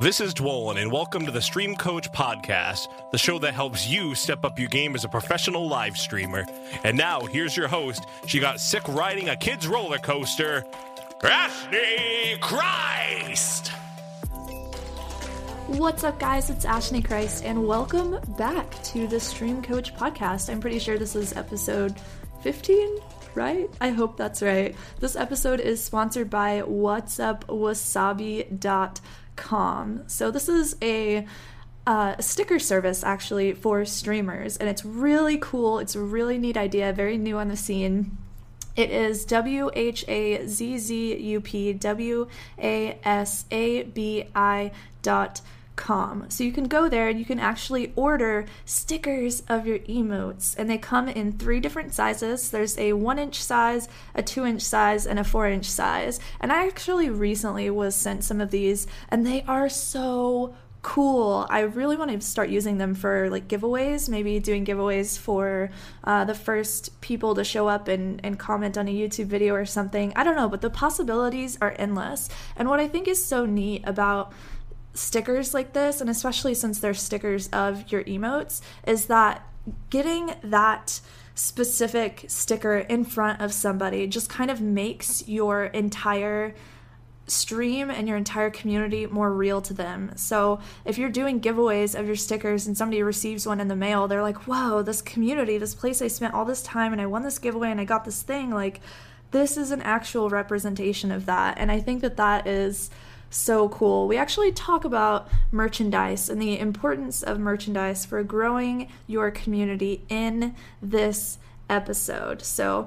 This is Dwolin, and welcome to the Stream Coach Podcast, the show that helps you step up your game as a professional live streamer. And now, here's your host. She got sick riding a kid's roller coaster, Ashley Christ! What's up, guys? It's Ashley Christ, and welcome back to the Stream Coach Podcast. I'm pretty sure this is episode 15, right? I hope that's right. This episode is sponsored by whazzupwasabi.com. So, this is a uh, sticker service actually for streamers, and it's really cool. It's a really neat idea, very new on the scene. It is W H A Z Z U P W A S A B I dot com. So you can go there and you can actually order stickers of your emotes, and they come in three different sizes. There's a one inch size, a two inch size, and a four inch size. And I actually recently was sent some of these, and they are so cool. I really want to start using them for like giveaways, maybe doing giveaways for uh, the first people to show up and, and comment on a YouTube video or something. I don't know, but the possibilities are endless. And what I think is so neat about stickers like this, and especially since they're stickers of your emotes, is that getting that specific sticker in front of somebody just kind of makes your entire stream and your entire community more real to them. So if you're doing giveaways of your stickers and somebody receives one in the mail, they're like, whoa, this community, this place I spent all this time and I won this giveaway and I got this thing, like, this is an actual representation of that. And I think that that is so cool. We actually talk about merchandise and the importance of merchandise for growing your community in this episode. So,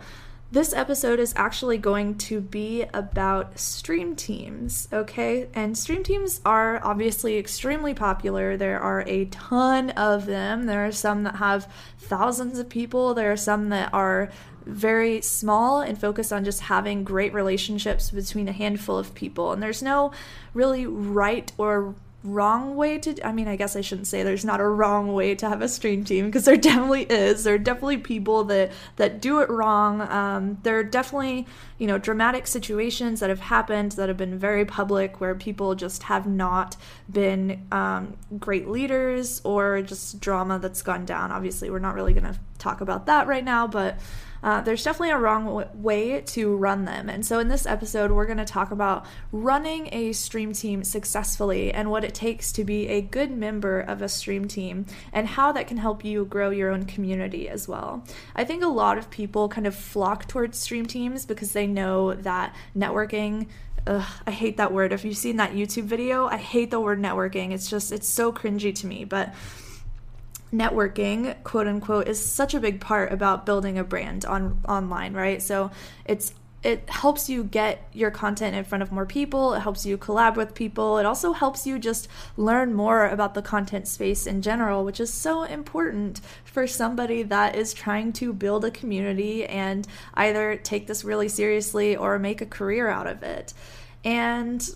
this episode is actually going to be about stream teams, okay? And stream teams are obviously extremely popular. There are a ton of them. There are some that have thousands of people, there are some that are very small and focused on just having great relationships between a handful of people. And there's no really right or wrong way to I mean I guess I shouldn't say there's not a wrong way to have a stream team because there definitely is. There are definitely people that that do it wrong. Um, there are definitely you know dramatic situations that have happened that have been very public where people just have not been um, great leaders or just drama that's gone down. Obviously we're not really going to talk about that right now but uh, there's definitely a wrong w- way to run them. And so in this episode, we're going to talk about running a stream team successfully and what it takes to be a good member of a stream team and how that can help you grow your own community as well. I think a lot of people kind of flock towards stream teams because they know that networking. Ugh, I hate that word. If you've seen that YouTube video, I hate the word networking. It's just, it's so cringy to me. But networking quote unquote is such a big part about building a brand on online right? So it's it helps you get your content in front of more people it helps you collab with people it also helps you just learn more about the content space in general which is so important for somebody that is trying to build a community and either take this really seriously or make a career out of it. And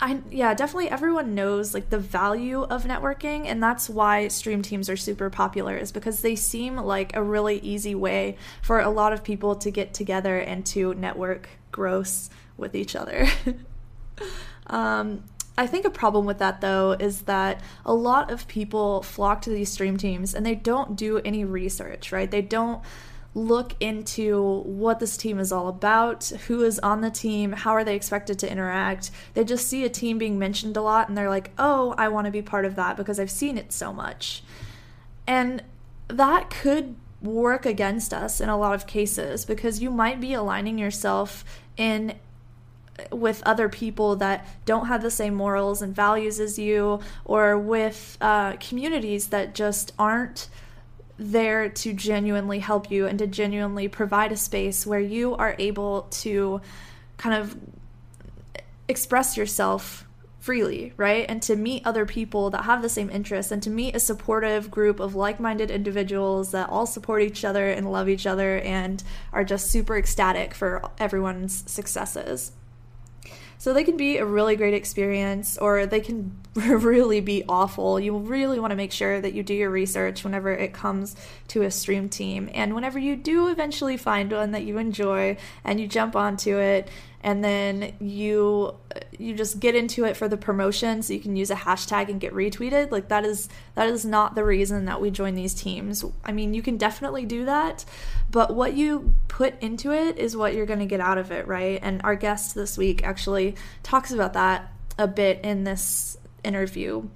I yeah, definitely everyone knows like the value of networking and that's why stream teams are super popular is because they seem like a really easy way for a lot of people to get together and to network gross with each other. um I think a problem with that though is that a lot of people flock to these stream teams and they don't do any research, right? They don't look into what this team is all about, who is on the team, how are they expected to interact. They just see a team being mentioned a lot and they're like, oh, I want to be part of that because I've seen it so much. And that could work against us in a lot of cases because you might be aligning yourself in with other people that don't have the same morals and values as you or with uh, communities that just aren't there to genuinely help you and to genuinely provide a space where you are able to kind of express yourself freely, right? And to meet other people that have the same interests and to meet a supportive group of like minded individuals that all support each other and love each other and are just super ecstatic for everyone's successes. So they can be a really great experience or they can really be awful. You really want to make sure that you do your research whenever it comes to a stream team. And whenever you do eventually find one that you enjoy and you jump onto it, and then you you just get into it for the promotion so you can use a hashtag and get retweeted. Like that is that is not the reason that we join these teams. I mean you can definitely do that but what you put into it is what you're going to get out of it right? And our guest this week actually talks about that a bit in this interview.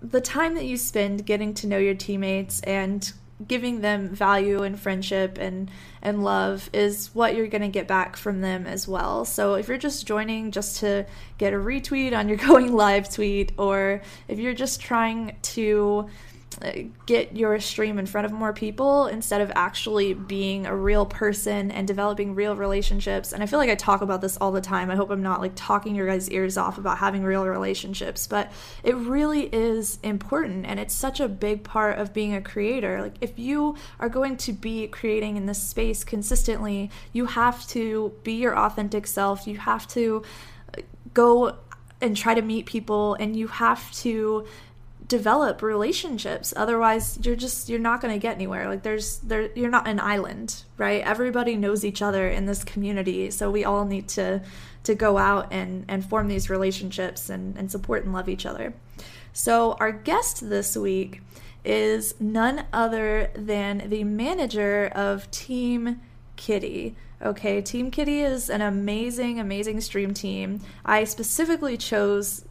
The time that you spend getting to know your teammates and giving them value and friendship and and love is what you're going to get back from them as well. So if you're just joining just to get a retweet on your going live tweet or if you're just trying to get your stream in front of more people instead of actually being a real person and developing real relationships. And I feel like I talk about this all the time. I hope I'm not like talking your guys' ears off about having real relationships, but it really is important and it's such a big part of being a creator. Like if you are going to be creating in this space consistently, you have to be your authentic self. You have to uh, go and try to meet people and you have to develop relationships. Otherwise you're just you're not going to get anywhere. Like there's there you're not an island right? Everybody knows each other in this community so we all need to to go out and and form these relationships and and support and love each other. So our guest this week is none other than the manager of team kitty Okay, Team Kitty is an amazing, amazing stream team. I specifically chose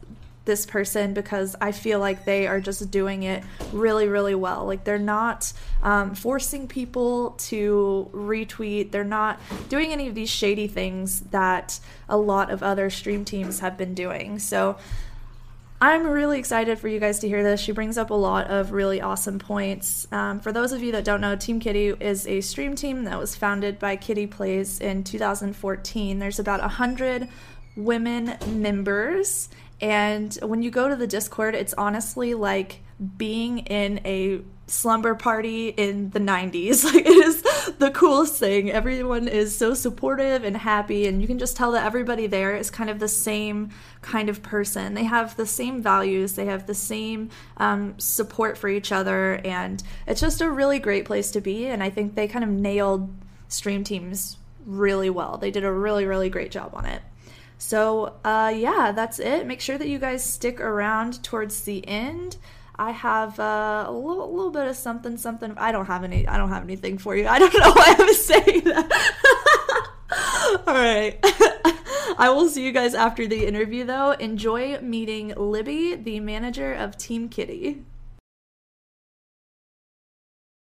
this person because I feel like they are just doing it really, really well. Like they're not um, forcing people to retweet, they're not doing any of these shady things that a lot of other stream teams have been doing. So I'm really excited for you guys to hear this. She brings up a lot of really awesome points. Um, for those of you that don't know, Team Kitty is a stream team that was founded by Kitty Plays in 2014. There's about 100 women members and when you go to the Discord, it's honestly like being in a slumber party in the 90s. Like it is the coolest thing. Everyone is so supportive and happy and you can just tell that everybody there is kind of the same kind of person. They have the same values, they have the same um, support for each other and it's just a really great place to be and I think they kind of nailed stream teams really well. They did a really really great job on it. So, uh, yeah, that's it. Make sure that you guys stick around towards the end. I have uh, a little, little bit of something, something. I don't have any. I don't have anything for you. I don't know why I'm saying that. All right. I will see you guys after the interview, though. Enjoy meeting Libby, the manager of Team Kitty.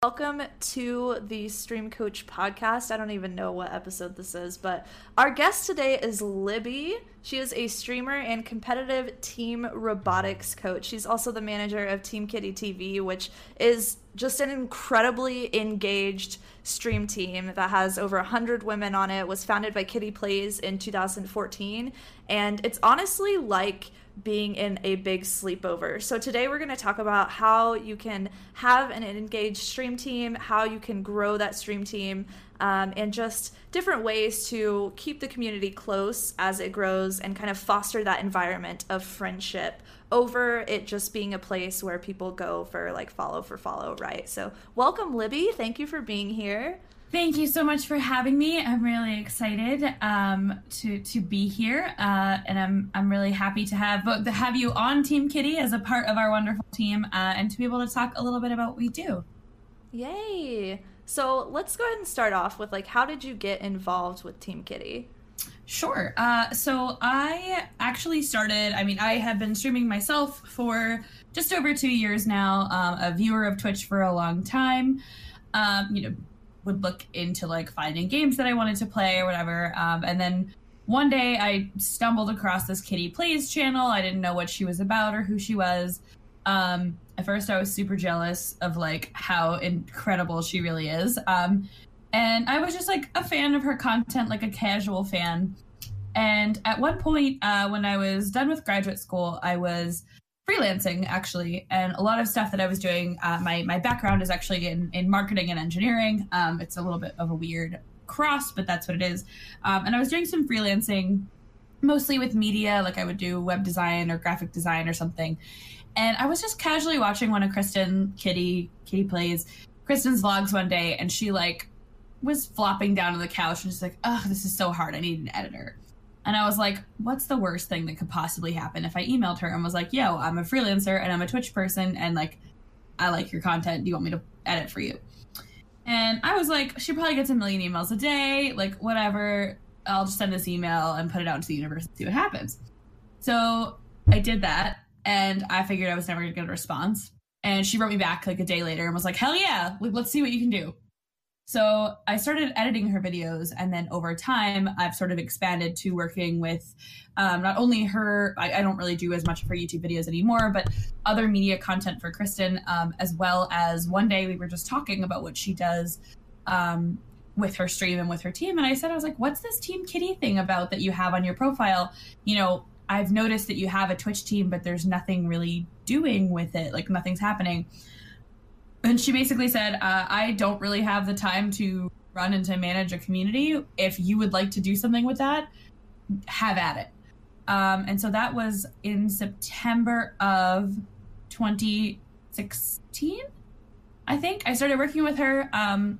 Welcome to the Stream Coach podcast. I don't even know what episode this is, but our guest today is Libby. She is a streamer and competitive team robotics coach. She's also the manager of Team Kitty TV, which is just an incredibly engaged stream team that has over 100 women on it. Was founded by Kitty Plays in 2014, and it's honestly like being in a big sleepover. So today we're going to talk about how you can have an engaged stream team, how you can grow that stream team, um, and just different ways to keep the community close as it grows and kind of foster that environment of friendship over it just being a place where people go for like follow for follow, right? So welcome, Libby. Thank you for being here. Thank you so much for having me. I'm really excited um, to to be here, uh, and I'm I'm really happy to have to have you on Team Kitty as a part of our wonderful team, uh, and to be able to talk a little bit about what we do. Yay! So let's go ahead and start off with like, how did you get involved with Team Kitty? Sure. Uh, so I actually started. I mean, I have been streaming myself for just over two years now. Um, a viewer of Twitch for a long time. Um, you know would look into like finding games that I wanted to play or whatever. Um, and then one day I stumbled across this Kitty Plays channel. I didn't know what she was about or who she was. Um, at first, I was super jealous of like how incredible she really is. Um, and I was just like a fan of her content, like a casual fan. And at one point, uh, when I was done with graduate school, I was freelancing actually and a lot of stuff that i was doing uh, my, my background is actually in, in marketing and engineering. Um, it's a little bit of a weird cross but that's what it is. Um, and i was doing some freelancing mostly with media like i would do web design or graphic design or something. And i was just casually watching one of kristen kitty kitty plays kristen's vlogs one day and she like was flopping down on the couch and she's like oh this is so hard. I need an editor And I was like, what's the worst thing that could possibly happen if I emailed her and was like, yo, I'm a freelancer and I'm a Twitch person and like, I like your content. Do you want me to edit for you? And I was like, she probably gets a million emails a day, like, whatever. I'll just send this email and put it out into the universe and see what happens. So I did that and I figured I was never going to get a response. And she wrote me back like a day later and was like, hell yeah, like, let's see what you can do. So I started editing her videos, and then over time, I've sort of expanded to working with um, not only her. I, I, don't really do as much of her YouTube videos anymore, but other media content for Kristen, um, as well as one day we were just talking about what she does um, with her stream and with her team, and I said I was like, "What's this Team Kitty thing about that you have on your profile?" You know, I've noticed that you have a Twitch team, but there's nothing really doing with it. Like nothing's happening and she basically said, uh, I don't really have the time to run and to manage a community. If you would like to do something with that, have at it. Um, and so that was in September of 2016, I think. I started working with her um,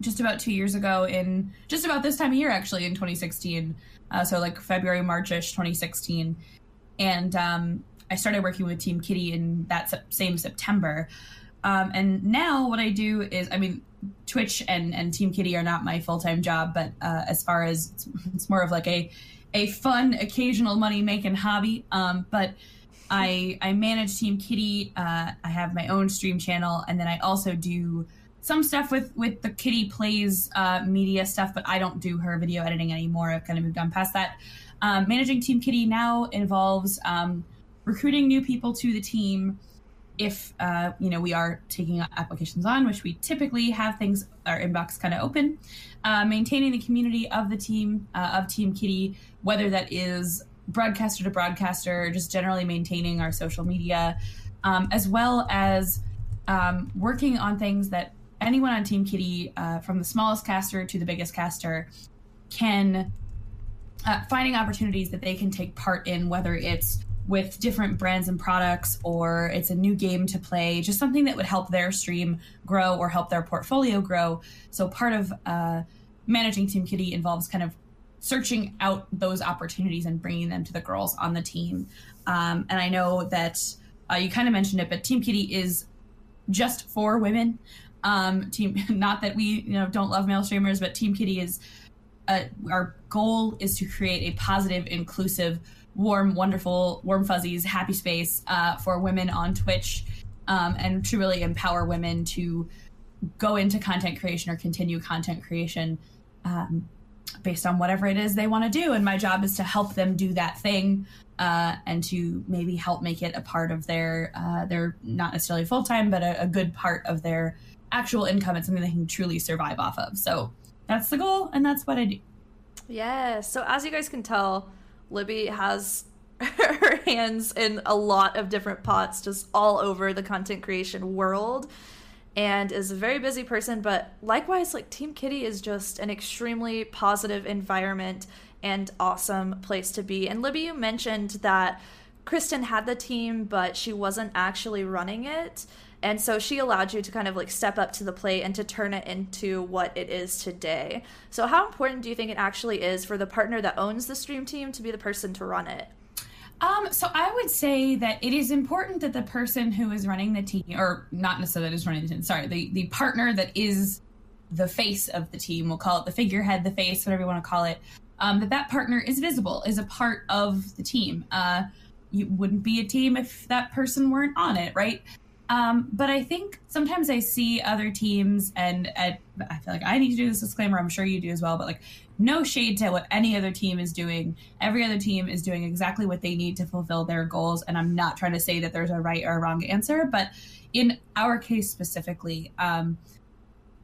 just about two years ago, in just about this time of year, actually, in 2016. Uh, so, like February, Marchish 2016. And um, I started working with Team Kitty in that same September. Um, and now what I do is, I mean, Twitch and, and Team Kitty are not my full time job, but uh, as far as it's, it's, more of like a a fun, occasional money making hobby. Um, but I I manage Team Kitty. Uh, I have my own stream channel, and then I also do some stuff with with the Kitty Plays uh, media stuff. But I don't do her video editing anymore. I've kind of moved on past that. Um, managing Team Kitty now involves um, recruiting new people to the team if uh, you know we are taking applications on, which we typically have things our inbox kind of open, uh, maintaining the community of the team uh, of Team Kitty, whether that is broadcaster to broadcaster, just generally maintaining our social media, um, as well as um, working on things that anyone on Team Kitty, uh, from the smallest caster to the biggest caster, can uh, finding opportunities that they can take part in, whether it's with different brands and products or it's a new game to play just something that would help their stream grow or help their portfolio grow. So part of uh, managing team kitty involves kind of searching out those opportunities and bringing them to the girls on the team. Um, and i know that uh, you kind of mentioned it but team kitty is just for women. Um, team not that we you know don't love male streamers but team kitty is uh, our goal is to create a positive inclusive warm, wonderful, warm fuzzies, happy space uh, for women on Twitch, um, and to really empower women to go into content creation or continue content creation um, based on whatever it is they want to do. And my job is to help them do that thing uh, and to maybe help make it a part of their uh, their not necessarily full time, but a, a good part of their actual income and something they can truly survive off of. So that's the goal, and that's what I do. Yeah. So as you guys can tell Libby has her hands in a lot of different pots just all over the content creation world and is a very busy person but likewise like team kitty is just an extremely positive environment and awesome place to be. And libby you mentioned that kristen had the team but she wasn't actually running it and so she allowed you to kind of like step up to the plate and to turn it into what it is today. So, how important do you think it actually is for the partner that owns the stream team to be the person to run it? Um, so I would say that it is important that the person who is running the team, or not necessarily that is running the team, sorry, the, the partner that is the face of the team, we'll call it the figurehead, the face, whatever you want to call it, um, that that partner is visible, is a part of the team. Uh, you wouldn't be a team if that person weren't on it, right? Um, but I think sometimes I see other teams, and I feel like I need to do this disclaimer. I'm sure you do as well, but like, no shade to what any other team is doing. Every other team is doing exactly what they need to fulfill their goals. And I'm not trying to say that there's a right or a wrong answer, but in our case specifically, um,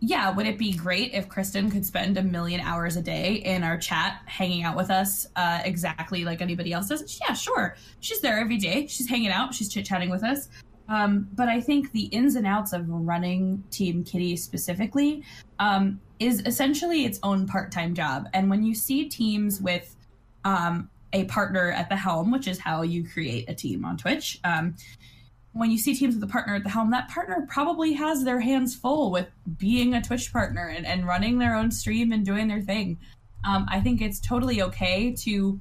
yeah, would it be great if Kristen could spend a million hours a day in our chat hanging out with us uh, exactly like anybody else does? Yeah, sure. She's there every day. She's hanging out. She's chit chatting with us. Um, but I think the ins and outs of running Team Kitty specifically um, is essentially its own part time job. And when you see teams with um, a partner at the helm, which is how you create a team on Twitch, um, when you see teams with a partner at the helm, that partner probably has their hands full with being a Twitch partner and, and running their own stream and doing their thing. Um, I think it's totally okay to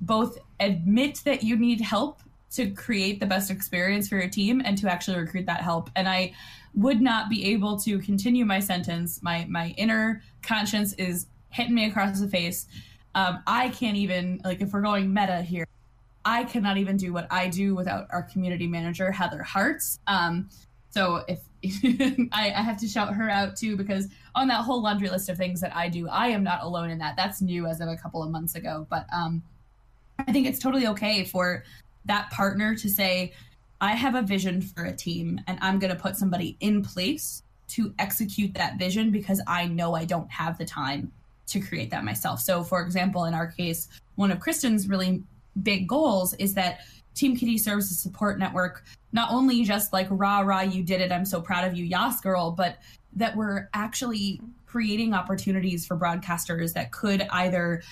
both admit that you need help to create the best experience for your team and to actually recruit that help. And I would not be able to continue my sentence. My my inner conscience is hitting me across the face. Um, I can't even like if we're going meta here. I cannot even do what I do without our community manager Heather Hartz. Um, so if I, I, have to shout her out too because on that whole laundry list of things that I do, I am not alone in that. That's new as of a couple of months ago, but um, I think it's totally okay for that partner to say, I have a vision for a team and I'm going to put somebody in place to execute that vision because I know I don't have the time to create that myself. So, for example, in our case, one of Kristen's really big goals is that Team Kitty serves a support network, not only just like rah rah, you did it, I'm so proud of you, Yas girl, but that we're actually creating opportunities for broadcasters that could either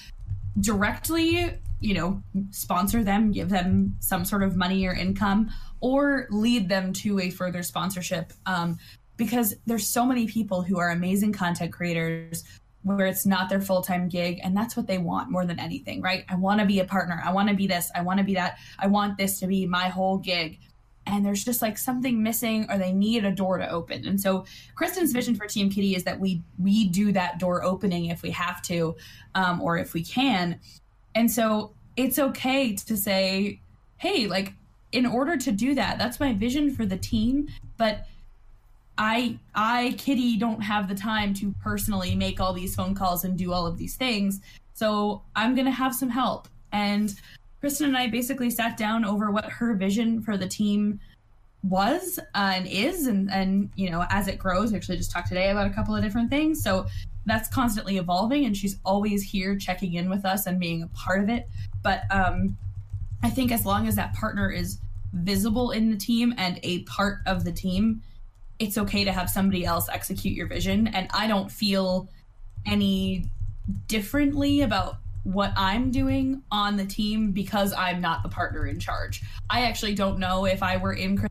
directly you know sponsor them give them some sort of money or income or lead them to a further sponsorship. Um, because there's so many people who are amazing content creators where it's not their full-time gig and that's what they want more than anything right? I want to be a partner. I want to be this. I want to be that. I want this to be my whole gig and there's just like something missing or they need a door to open. And so kristen's vision for team kitty is that we we do that door opening if we have to um, or if we can. And so it's okay to say hey like in order to do that that's my vision for the team but i i kitty don't have the time to personally make all these phone calls and do all of these things. So i'm going to have some help. And Kristen and I basically sat down over what her vision for the team was uh, and is, and and you know as it grows. We actually just talked today about a couple of different things, so that's constantly evolving, and she's always here checking in with us and being a part of it. But um, I think as long as that partner is visible in the team and a part of the team, it's okay to have somebody else execute your vision. And I don't feel any differently about what I'm doing on the team because I'm not the partner in charge. I actually don't know if I were in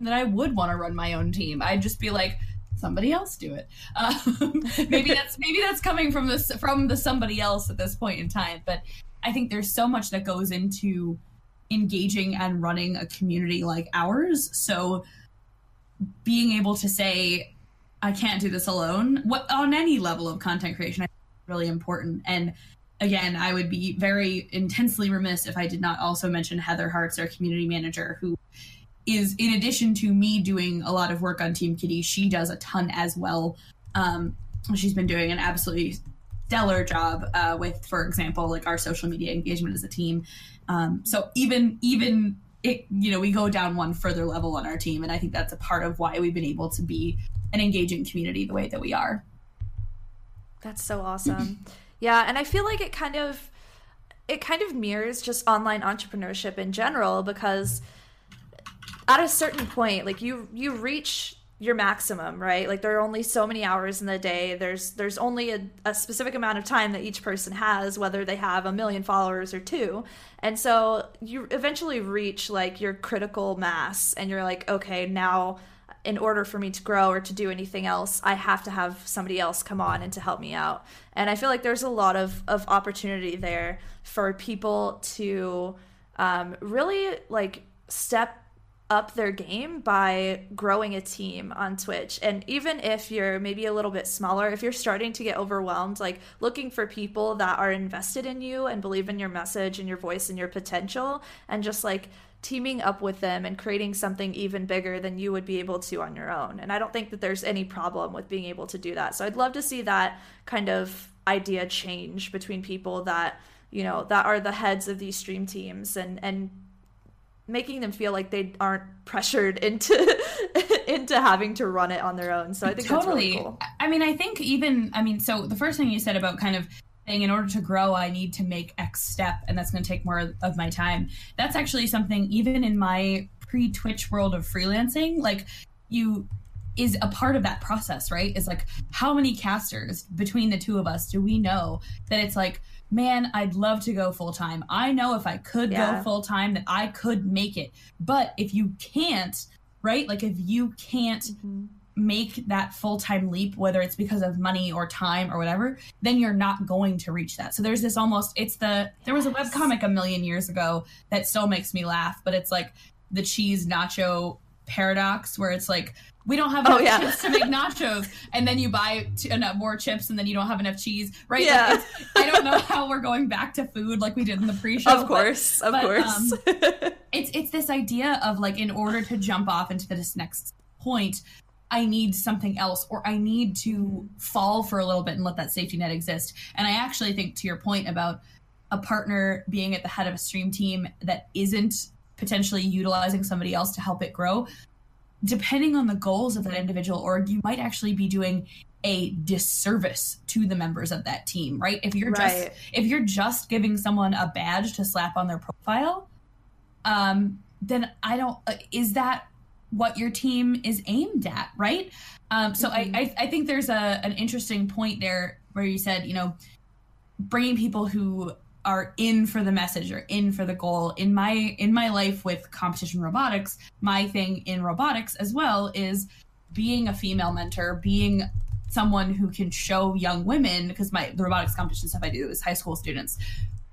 that I would want to run my own team. I'd just be like, somebody else do it. Um, maybe that's maybe that's coming from this from the somebody else at this point in time. But I think there's so much that goes into engaging and running a community like ours. So being able to say, I can't do this alone, what on any level of content creation, I think is really important. And again, I would be very intensely remiss if I did not also mention Heather Hartz, our community manager, who is, in addition to me doing a lot of work on Team Kitty, she does a ton as well. Um, she's been doing an absolutely stellar job uh, with, for example, like our social media engagement as a team. Um, so even even it, you know, we go down one further level on our team, and I think that's a part of why we've been able to be an engaging community the way that we are. That's so awesome. Yeah, and I feel like it kind of it kind of mirrors just online entrepreneurship in general because at a certain point like you you reach your maximum right? Like there are only so many hours in the day. There's there's only a, a specific amount of time that each person has whether they have a million followers or two. And so you eventually reach like your critical mass and you're like okay now in order for me to grow or to do anything else, I have to have somebody else come on and to help me out. And I feel like there's a lot of, of opportunity there for people to um, really like step up their game by growing a team on Twitch. And even if you're maybe a little bit smaller, if you're starting to get overwhelmed, like looking for people that are invested in you and believe in your message and your voice and your potential and just like teaming up with them and creating something even bigger than you would be able to on your own. And I don't think that there's any problem with being able to do that. So I'd love to see that kind of idea change between people that, you know, that are the heads of these stream teams and and making them feel like they aren't pressured into into having to run it on their own. So I think totally. Really cool. I mean, I think even I mean, so the first thing you said about kind of in order to grow i need to make x step and that's going to take more of my time. That's actually something even in my pre-twitch world of freelancing like you is a part of that process right? Is like how many casters between the two of us do we know that it's like man i'd love to go full time i know if i could yeah. go full time that i could make it. But if you can't right? Like if you can't mm-hmm make that full-time leap whether it's because of money or time or whatever then you're not going to reach that so there's this almost it's the there was a web comic a million years ago that still makes me laugh but it's like the cheese nacho paradox where it's like we don't have oh, enough Oh, yeah. chips to make nachos and then you buy t- uh, enough more chips and then you don't have enough cheese right Yeah. it's- i don't know how we're going back to food like we did in the pre-show of but- course, of but, course. Um, it's it's this idea of like in order to jump off into this next point i need something else or i need to fall for a little bit and let that safety net exist. And i actually think to your point about a partner being at the head of a stream team that isn't potentially utilizing somebody else to help it grow depending on the goals of that individual org you might actually be doing a disservice to the members of that team right? If you're just if you're just giving someone a badge to slap on their profile um then i don't uh, is that what your team is aimed at right um so Mhm. I, I i think there's a an interesting point there where you said you know bringing people who are in for the message or in for the goal in my in my life with competition robotics my thing in robotics as well is being a female mentor being someone who can show young women because my the robotics competition stuff i do is high school students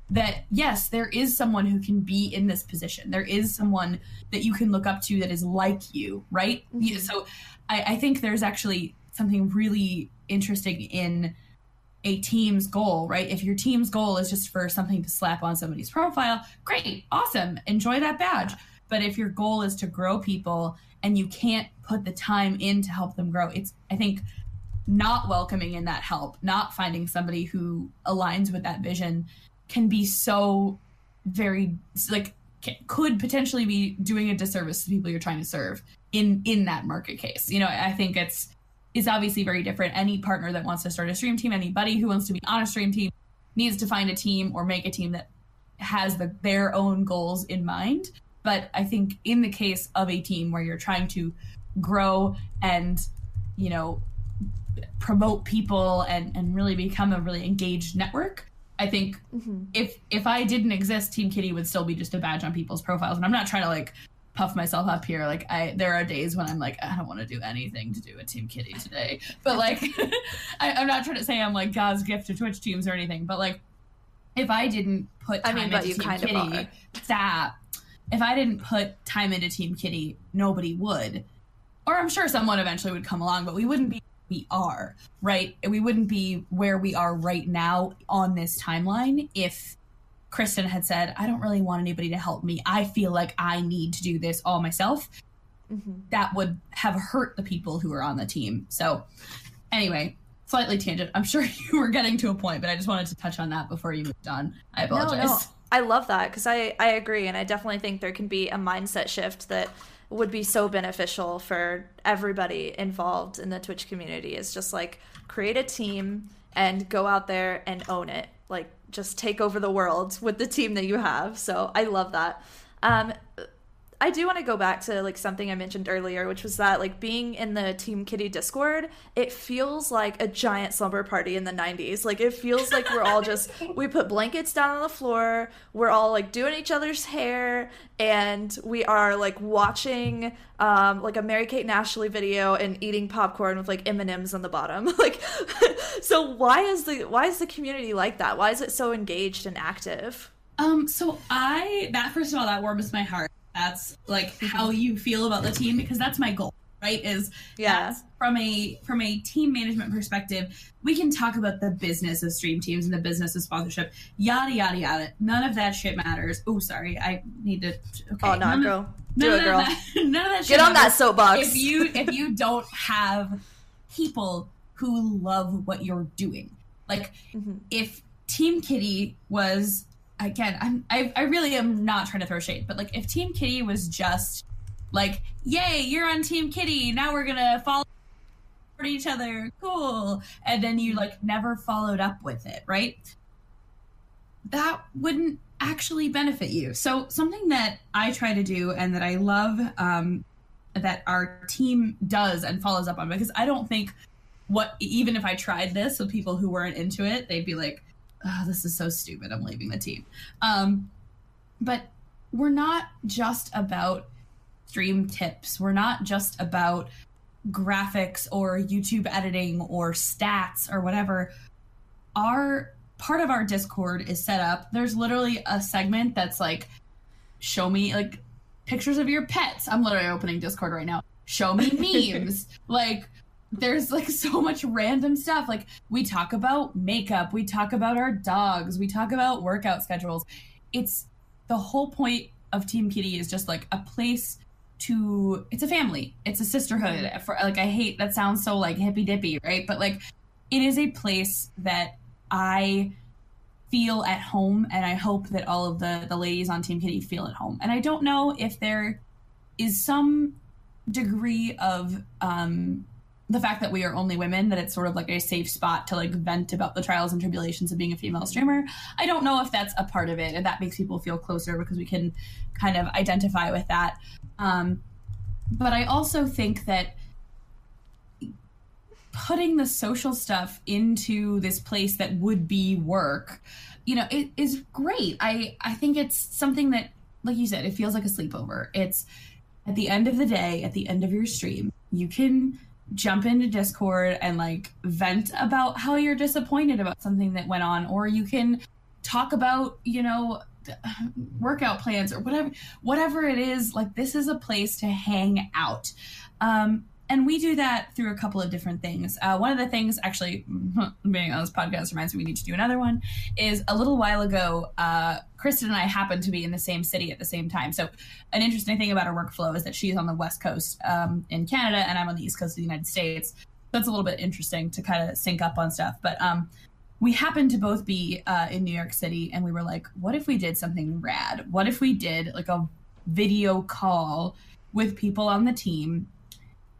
that yes there is someone who can be in this position there is someone that you can look up to that is like you right Mhm. so I, I think there's actually something really interesting in a team's goal, right? If your team's goal is just for something to slap on somebody's profile, great, awesome, enjoy that badge. But if your goal is to grow people and you can't put the time in to help them grow, it's, I think, not welcoming in that help, not finding somebody who aligns with that vision can be so very, like, ca- could potentially be doing a disservice to people you're trying to serve in in that market case. You know, I think it's is obviously very different. Any partner that wants to start a stream team, anybody who wants to be on a stream team, needs to find a team or make a team that has the, their own goals in mind. But I think in the case of a team where you're trying to grow and, you know, promote people and, and really become a really engaged network, I think Mhm. if if I didn't exist, Team Kitty would still be just a badge on people's profiles. And I'm not trying to like puff myself up here. Like I there are days when I'm like, I don't want to do anything to do with Team Kitty today. But like I, I'm not trying to say I'm like God's gift to Twitch teams or anything, but like if I didn't put I time mean, into you Team Kitty, stop. If I didn't put time into Team Kitty, nobody would. Or I'm sure someone eventually would come along, but we wouldn't be we are, right? We wouldn't be where we are right now on this timeline if Kristen had said, I don't really want anybody to help me. I feel like I need to do this all myself. Mhm. That would have hurt the people who are on the team. So, anyway, slightly tangent. I'm sure you were getting to a point, but I just wanted to touch on that before you moved on. I apologize. No, no. I love that because I, I agree. And I definitely think there can be a mindset shift that would be so beneficial for everybody involved in the Twitch community. Is just like create a team and go out there and own it. Like just take over the world with the team that you have. So I love that. Um, I do want to go back to like something I mentioned earlier, which was that like being in the Team Kitty Discord, it feels like a giant slumber party in the 90s. Like it feels like we're all just we put blankets down on the floor, we're all like doing each other's hair, and we are like watching um like a Mary Kate and Ashley video and eating popcorn with like M&Ms on the bottom. like so why is the why is the community like that? Why is it so engaged and active? Um, so I that first of all, that warms my heart. That's like how you feel about the team because that's my goal, right? Is Yeah. from a from a team management perspective, we can talk about the business of stream teams and the business of sponsorship, yada yada yada. None of that shit matters. Oh, sorry, I need to. Okay, Oh no, none of- girl. Do it, girl. That, none of that. shit Get on that soapbox. if you if you don't have people who love what you're doing like Mhm. if team kitty was again I'm, I, I really am not trying to throw shade but like if team kitty was just like yay you're on team kitty now we're gonna follow each other cool and then you like never followed up with it right that wouldn't actually benefit you. So something that I try to do and that I love um, that our team does and follows up on because I don't think what even if I tried this with people who weren't into it, they'd be like, oh, "This is so stupid. I'm leaving the team." Um, but we're not just about stream tips. We're not just about graphics or YouTube editing or stats or whatever, our part of our Discord is set up. There's literally a segment that's like, show me like pictures of your pets. I'm literally opening Discord right now. Show me memes. like, there's like so much random stuff. Like, we talk about makeup, we talk about our dogs, we talk about workout schedules. It's the whole point of Team Kitty is just like a place to it's a family. It's a sisterhood. For like i hate that sounds so like hippy dippy right? But like it is a place that i feel at home and i hope that all of the the ladies on team kitty feel at home. And i don't know if there is some degree of um the fact that we are only women that it's sort of like a safe spot to like vent about the trials and tribulations of being a female streamer i don't know if that's a part of it and that makes people feel closer because we can kind of identify with that um, but I also think that putting the social stuff into this place that would be work, you know, it is great. I I think it's something that, like you said, it feels like a sleepover. It's at the end of the day, at the end of your stream, you can jump into Discord and like vent about how you're disappointed about something that went on, or you can talk about, you know, workout plans or whatever whatever it is like this is a place to hang out. Um, and we do that through a couple of different things. Uh, one of the things, actually, being on this podcast reminds me we need to do another one. Is a little while ago, uh, Kristen and I happened to be in the same city at the same time. So, an interesting thing about our workflow is that she's on the west coast um, in Canada, and I'm on the east coast of the United States. That's a little bit interesting to kind of sync up on stuff. But um, we happened to both be uh, in New York City, and we were like, what if we did something rad? What if we did like a video call with people on the team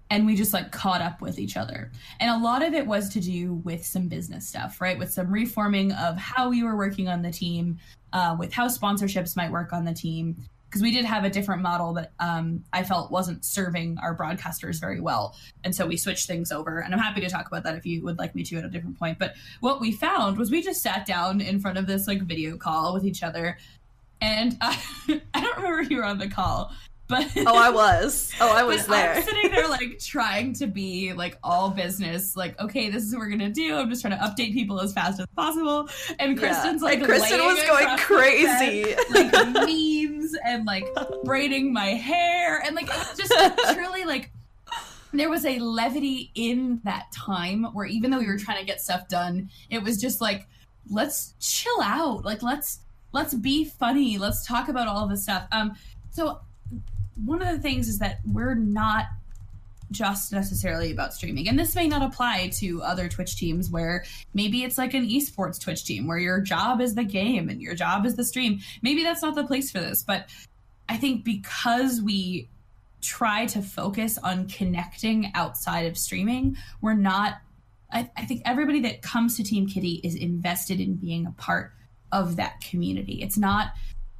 and we just like caught up with each other. And a lot of it was to do with some business stuff, right? With some reforming of how we were working on the team, uh, with how sponsorships might work on the team, because we did have a different model that um, I felt wasn't serving our broadcasters very well. And so we switched things over. And I'm happy to talk about that if you would like me to at a different point. But what we found was we just sat down in front of this like video call with each other. And I, I don't remember if you were on the call, but oh, I was. Oh, I was there. I'm sitting there like trying to be like all business. Like, okay, this is what we're gonna do. I'm just trying to update people as fast as possible. And Kristen's yeah. like, and Kristen was going crazy, bed, like memes and like braiding my hair and like just truly like there was a levity in that time where even though we were trying to get stuff done, it was just like let's chill out. Like let's let's be funny. Let's talk about all this stuff. Um, so one of the things is that we're not just necessarily about streaming. And this may not apply to other Twitch teams where maybe it's like an esports Twitch team where your job is the game and your job is the stream. Maybe that's not the place for this, but I think because we try to focus on connecting outside of streaming, we're not I, I think everybody that comes to Team Kitty is invested in being a part of that community. It's not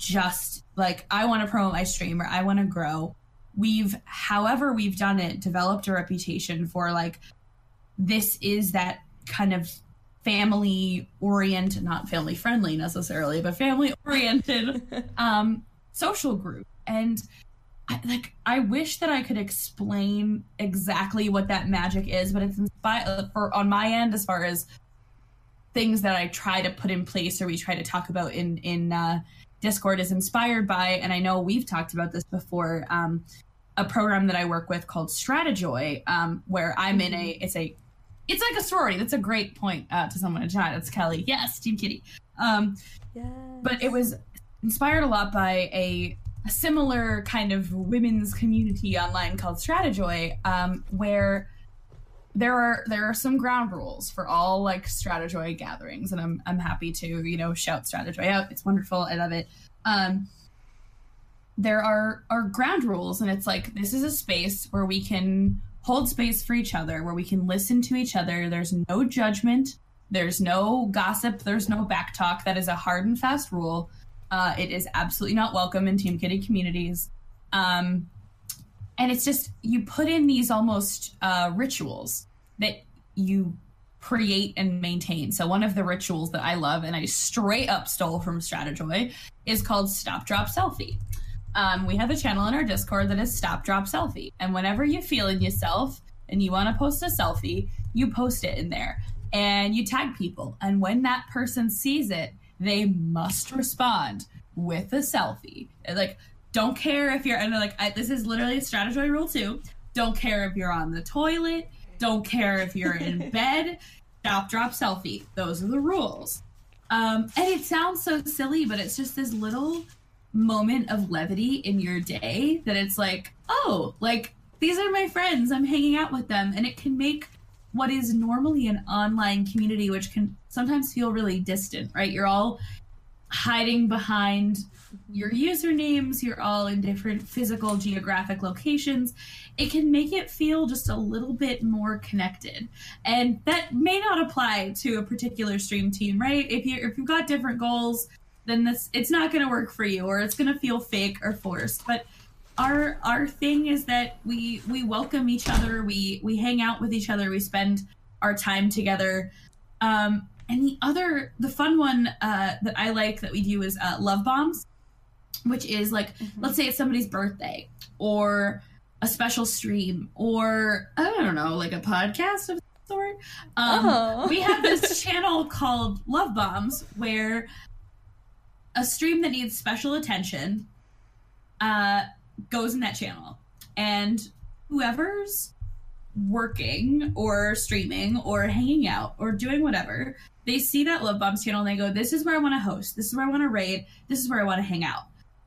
just like I want to promote my stream or I want to grow. We've, however, we've done it, developed a reputation for like this is that kind of family oriented, not family friendly necessarily, but family oriented um, social group. And I, like I wish that I could explain exactly what that magic is, but it's inspired for on my end as far as things that I try to put in place or we try to talk about in in uh, Discord is inspired by, and I know we've talked about this before, um, a program that I work with called Stratejoy, um, where I'm in a, mm-hmm. it's a, it's like a sorority. That's a great point uh, to someone in chat. It's Kelly. Yes, Team Kitty. Um, yes. But it was inspired a lot by a, a similar kind of women's community online called Stratejoy, um, where there are there are some ground rules for all like Stratejoy gatherings, and I'm I'm happy to you know shout Stratejoy out. It's wonderful. I love it. Um, there are are ground rules, and it's like this is a space where we can hold space for each other, where we can listen to each other. There's no judgment. There's no gossip. There's no back talk. That is a hard and fast rule. Uh, it is absolutely not welcome in Team Kitty communities. Um, and it's just you put in these almost uh, rituals that you create and maintain. So one of the rituals that I love and I straight up stole from Stratejoy is called Stop Drop Selfie. Um, we have a channel in our Discord that is Stop Drop Selfie, and whenever you feel in yourself, and you want to post a selfie, you post it in there and you tag people. And when that person sees it, they must respond with a selfie. Like, don't care if you're, and like, I, this is literally a Stratejoy rule too. Don't care if you're on the toilet. Don't care if you're in bed. Stop, drop, selfie. Those are the rules. Um, and it sounds so silly, but it's just this little moment of levity in your day that it's like, oh, like these are my friends. I'm hanging out with them. And it can make what is normally an online community, which can sometimes feel really distant, right? You're all hiding behind your usernames, you're all in different physical geographic locations. It can make it feel just a little bit more connected. And that may not apply to a particular stream team, right? If you if you've got different goals, then this it's not going to work for you or it's going to feel fake or forced. But our our thing is that we we welcome each other, we we hang out with each other, we spend our time together. Um, and the other, the fun one uh, that I like that we do is uh, love bombs, which is like, mm-hmm. let's say it's somebody's birthday or a special stream or I don't know, like a podcast of sort. Um, oh. we have this channel called Love Bombs where a stream that needs special attention uh, goes in that channel, and whoever's working or streaming or hanging out or doing whatever they see that Love Bombs channel and they go, "This is where I want to host. This is where I want to raid. This is where I want to hang out."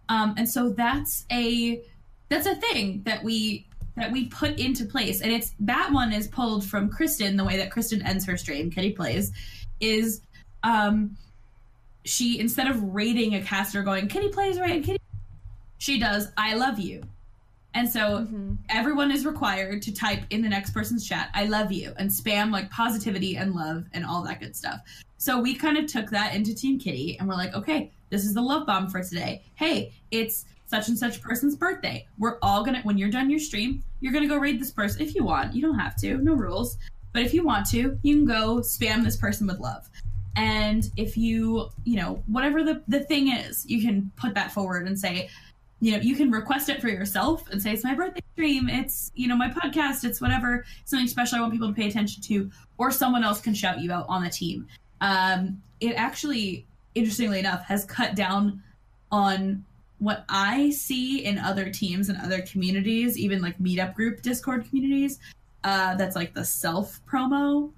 Um, and so that's a that's a thing that we that we put into place, and it's that one is pulled from Kristen. The way that Kristen ends her stream, Kitty plays, is um, she instead of rating a caster going Kitty plays right, Kitty, she does I love you. And so mm-hmm. everyone is required to type in the next person's chat, I love you, and spam like positivity and love and all that good stuff. So we kind of took that into Team Kitty and we're like, okay, this is the love bomb for today. Hey, it's such and such person's birthday. We're all gonna, when you're done your stream, you're gonna go raid this person if you want. You don't have to, no rules. But if you want to, you can go spam this person with love. And if you, you know, whatever the, the thing is, you can put that forward and say, you know, you can request it for yourself and say, it's my birthday stream, it's, you know, my podcast, it's whatever, something special I want people to pay attention to, or someone else can shout you out on the team. Um, it actually, interestingly enough, has cut down on what I see in other teams and other communities, even like meetup group Discord communities, uh, that's like the self promo.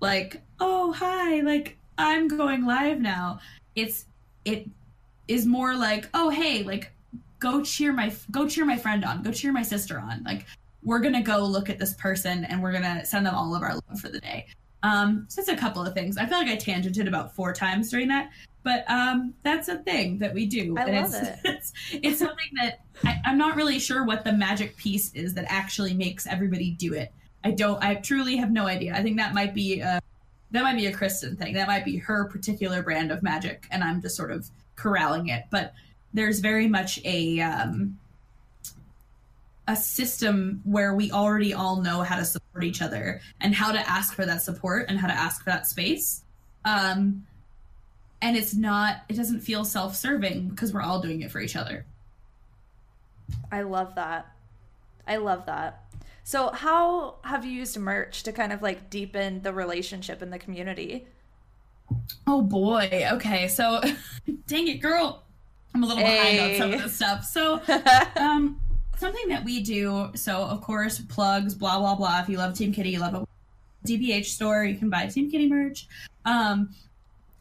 Like, oh, hi, like, I'm going live now. It's, it is more like, oh, hey, like, go cheer my go cheer my friend on, go cheer my sister on. Like we're gonna go look at this person and we're gonna send them all of our love for the day. Um, so it's a couple of things. I feel like I tangented about four times during that, but um, that's a thing that we do. I and love it's, it. It's, it's something that I, I'm not really sure what the magic piece is that actually makes everybody do it. I don't. I truly have no idea. I think that might be a that might be a Kristen thing. That might be her particular brand of magic, and I'm just sort of corralling it. But there's very much a um, a system where we already all know how to support each other and how to ask for that support and how to ask for that space. Um, and it's not it doesn't feel self-serving because we're all doing it for each other. I love that. I love that. So how have you used merch to kind of like deepen the relationship in the community? Oh boy. Okay. So dang it, girl. I'm a little hey. behind on some of this stuff. So, um, something that we do. So, of course, plugs, blah blah blah. If you love Team Kitty, you love a DBH store. You can buy Team Kitty merch. Um,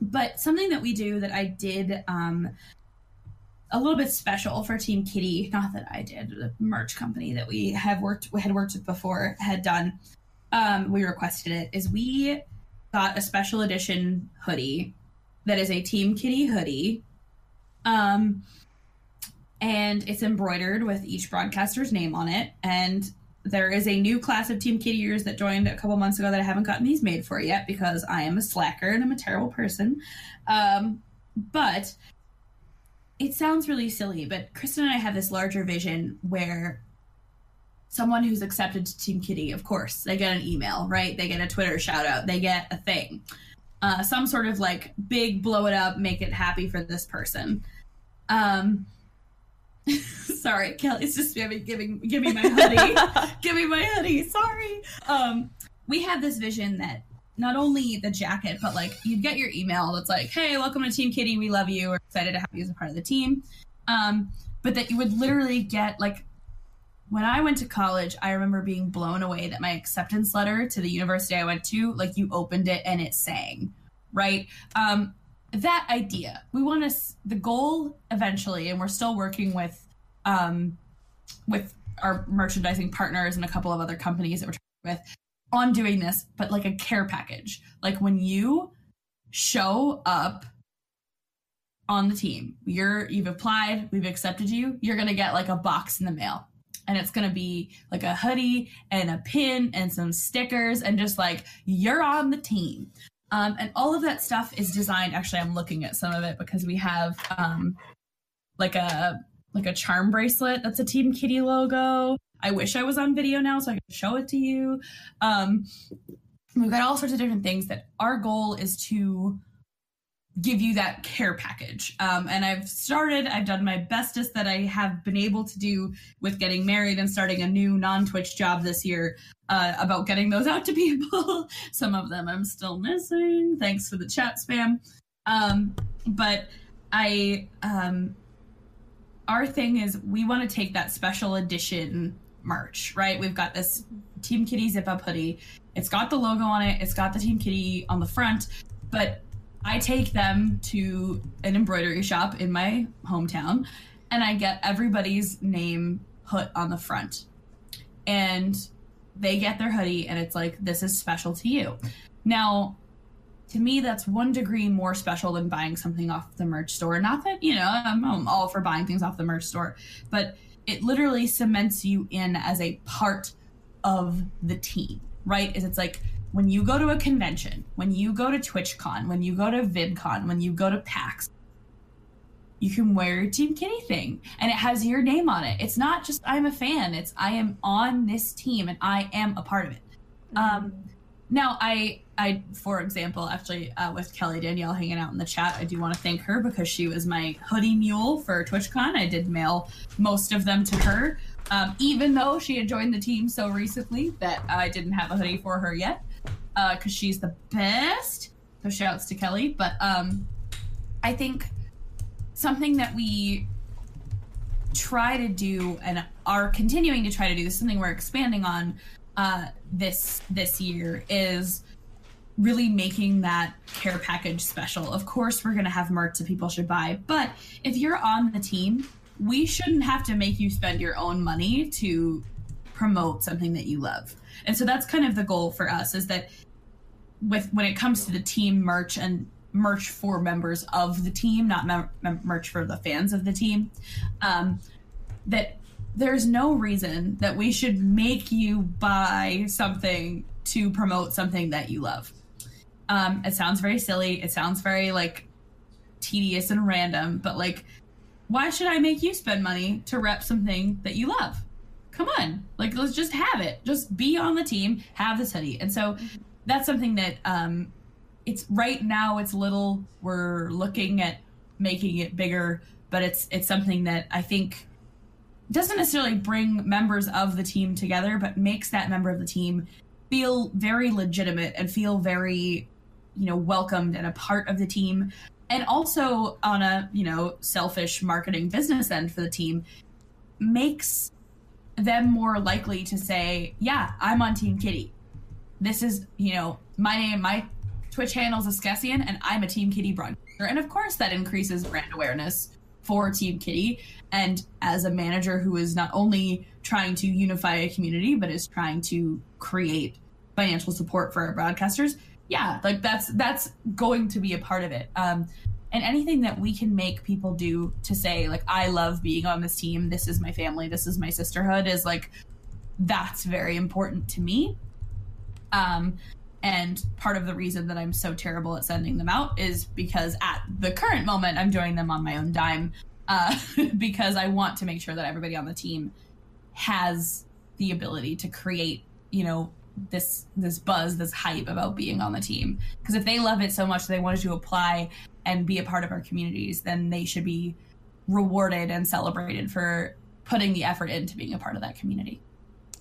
but something that we do that I did um, a little bit special for Team Kitty. Not that I did. The merch company that we have worked had worked with before had done. Um, we requested it. Is we got a special edition hoodie that is a Team Kitty hoodie um, and it's embroidered with each broadcaster's name on it. And there is a new class of Team Kittyers that joined a couple months ago that I haven't gotten these made for yet because I am a slacker and I'm a terrible person. Um, but it sounds really silly, but Kristen and I have this larger vision where someone who's accepted to Team Kitty, of course, they get an email, right? They get a Twitter shout out, they get a thing, uh, some sort of like big blow it up, make it happy for this person. Um, Sorry, Kelly's just giving giving give me my hoodie. give me my hoodie. Sorry. Um, we had this vision that not only the jacket, but like you'd get your email that's like, "Hey, welcome to Team Kitty. We love you. We're excited to have you as a part of the team." Um, but that you would literally get like when I went to college, I remember being blown away that my acceptance letter to the university I went to, like you opened it and it sang, right? Um, that idea, we want to the goal eventually, and we're still working with um, with our merchandising partners and a couple of other companies that we're with on doing this, but like a care package, like when you show up on the team, you're you've applied, we've accepted you, you're gonna get like a box in the mail. And it's to be like a hoodie and a pin and some stickers and just like you're on the team um, and all of that stuff is designed actually i'm looking at some of it because we have um, like a like a charm bracelet that's a team kitty logo. I wish i was on video now so i could show it to you. Um, we've got all sorts of different things that our goal is to give you that care package. Um, and I've started, I've done my bestest that I have been able to do with getting married and starting a new non Twitch job this year uh, about getting those out to people. Some of them I'm still missing. Thanks for the chat spam. Um, but I, um, our thing is we want to take that special edition merch, right? We've got this Team Kitty zip up hoodie. It's got the logo on it, it's got the Team Kitty on the front, but I take them to an embroidery shop in my hometown and I get everybody's name put on the front. And they get their hoodie and it's like, this is special to you. Now, to me, that's one degree more special than buying something off the merch store. Not that, you know, I'm, I'm all for buying things off the merch store, but it literally cements you in as a part of the team, right? Is it's like, when you go to a convention, when you go to TwitchCon, when you go to VidCon, when you go to PAX, you can wear your Team Kitty thing and it has your name on it. It's not just I'm a fan, it's I am on this team and I am a part of it. Mm-hmm. Um, now, I, I, for example, actually, uh, with Kelly Danielle hanging out in the chat, I do want to thank her because she was my hoodie mule for TwitchCon. I did mail most of them to her, um, even though she had joined the team so recently that I didn't have a hoodie for her yet because uh, she's the best. So shouts to Kelly. But um, I think something that we try to do and are continuing to try to do this is something we're expanding on uh, this this year is really making that care package special. Of course, we're going to have merch that people should buy, but if you're on the team, we shouldn't have to make you spend your own money to promote something that you love. And so that's kind of the goal for us is that with when it comes to the team merch and merch for members of the team, not mem- mem- merch for the fans of the team, um, that there's no reason that we should make you buy something to promote something that you love. Um, it sounds very silly. It sounds very like tedious and random, but like, why should I make you spend money to rep something that you love? Come on, like let's just have it. Just be on the team, have this hoodie. And so that's something that um, it's right now it's little. We're looking at making it bigger, but it's it's something that I think doesn't necessarily bring members of the team together, but makes that member of the team feel very legitimate and feel very, you know, welcomed and a part of the team. And also on a, you know, selfish marketing business end for the team makes them more likely to say, yeah, I'm on Team Kitty this is, you know, my name, my Twitch handle is Skessian, and I'm a Team Kitty broadcaster. And of course, that increases brand awareness for Team Kitty. And as a manager who is not only trying to unify a community, but is trying to create financial support for our broadcasters, yeah, like that's that's going to be a part of it. Um, and anything that we can make people do to say like I love being on this team, this is my family, this is my sisterhood, is like that's very important to me. Um, and part of the reason that I'm so terrible at sending them out is because at the current moment, I'm doing them on my own dime uh, because I want to make sure that everybody on the team has the ability to create, you know, this this buzz, this hype about being on the team. Because if they love it so much, they wanted to apply and be a part of our communities, then they should be rewarded and celebrated for putting the effort into being a part of that community.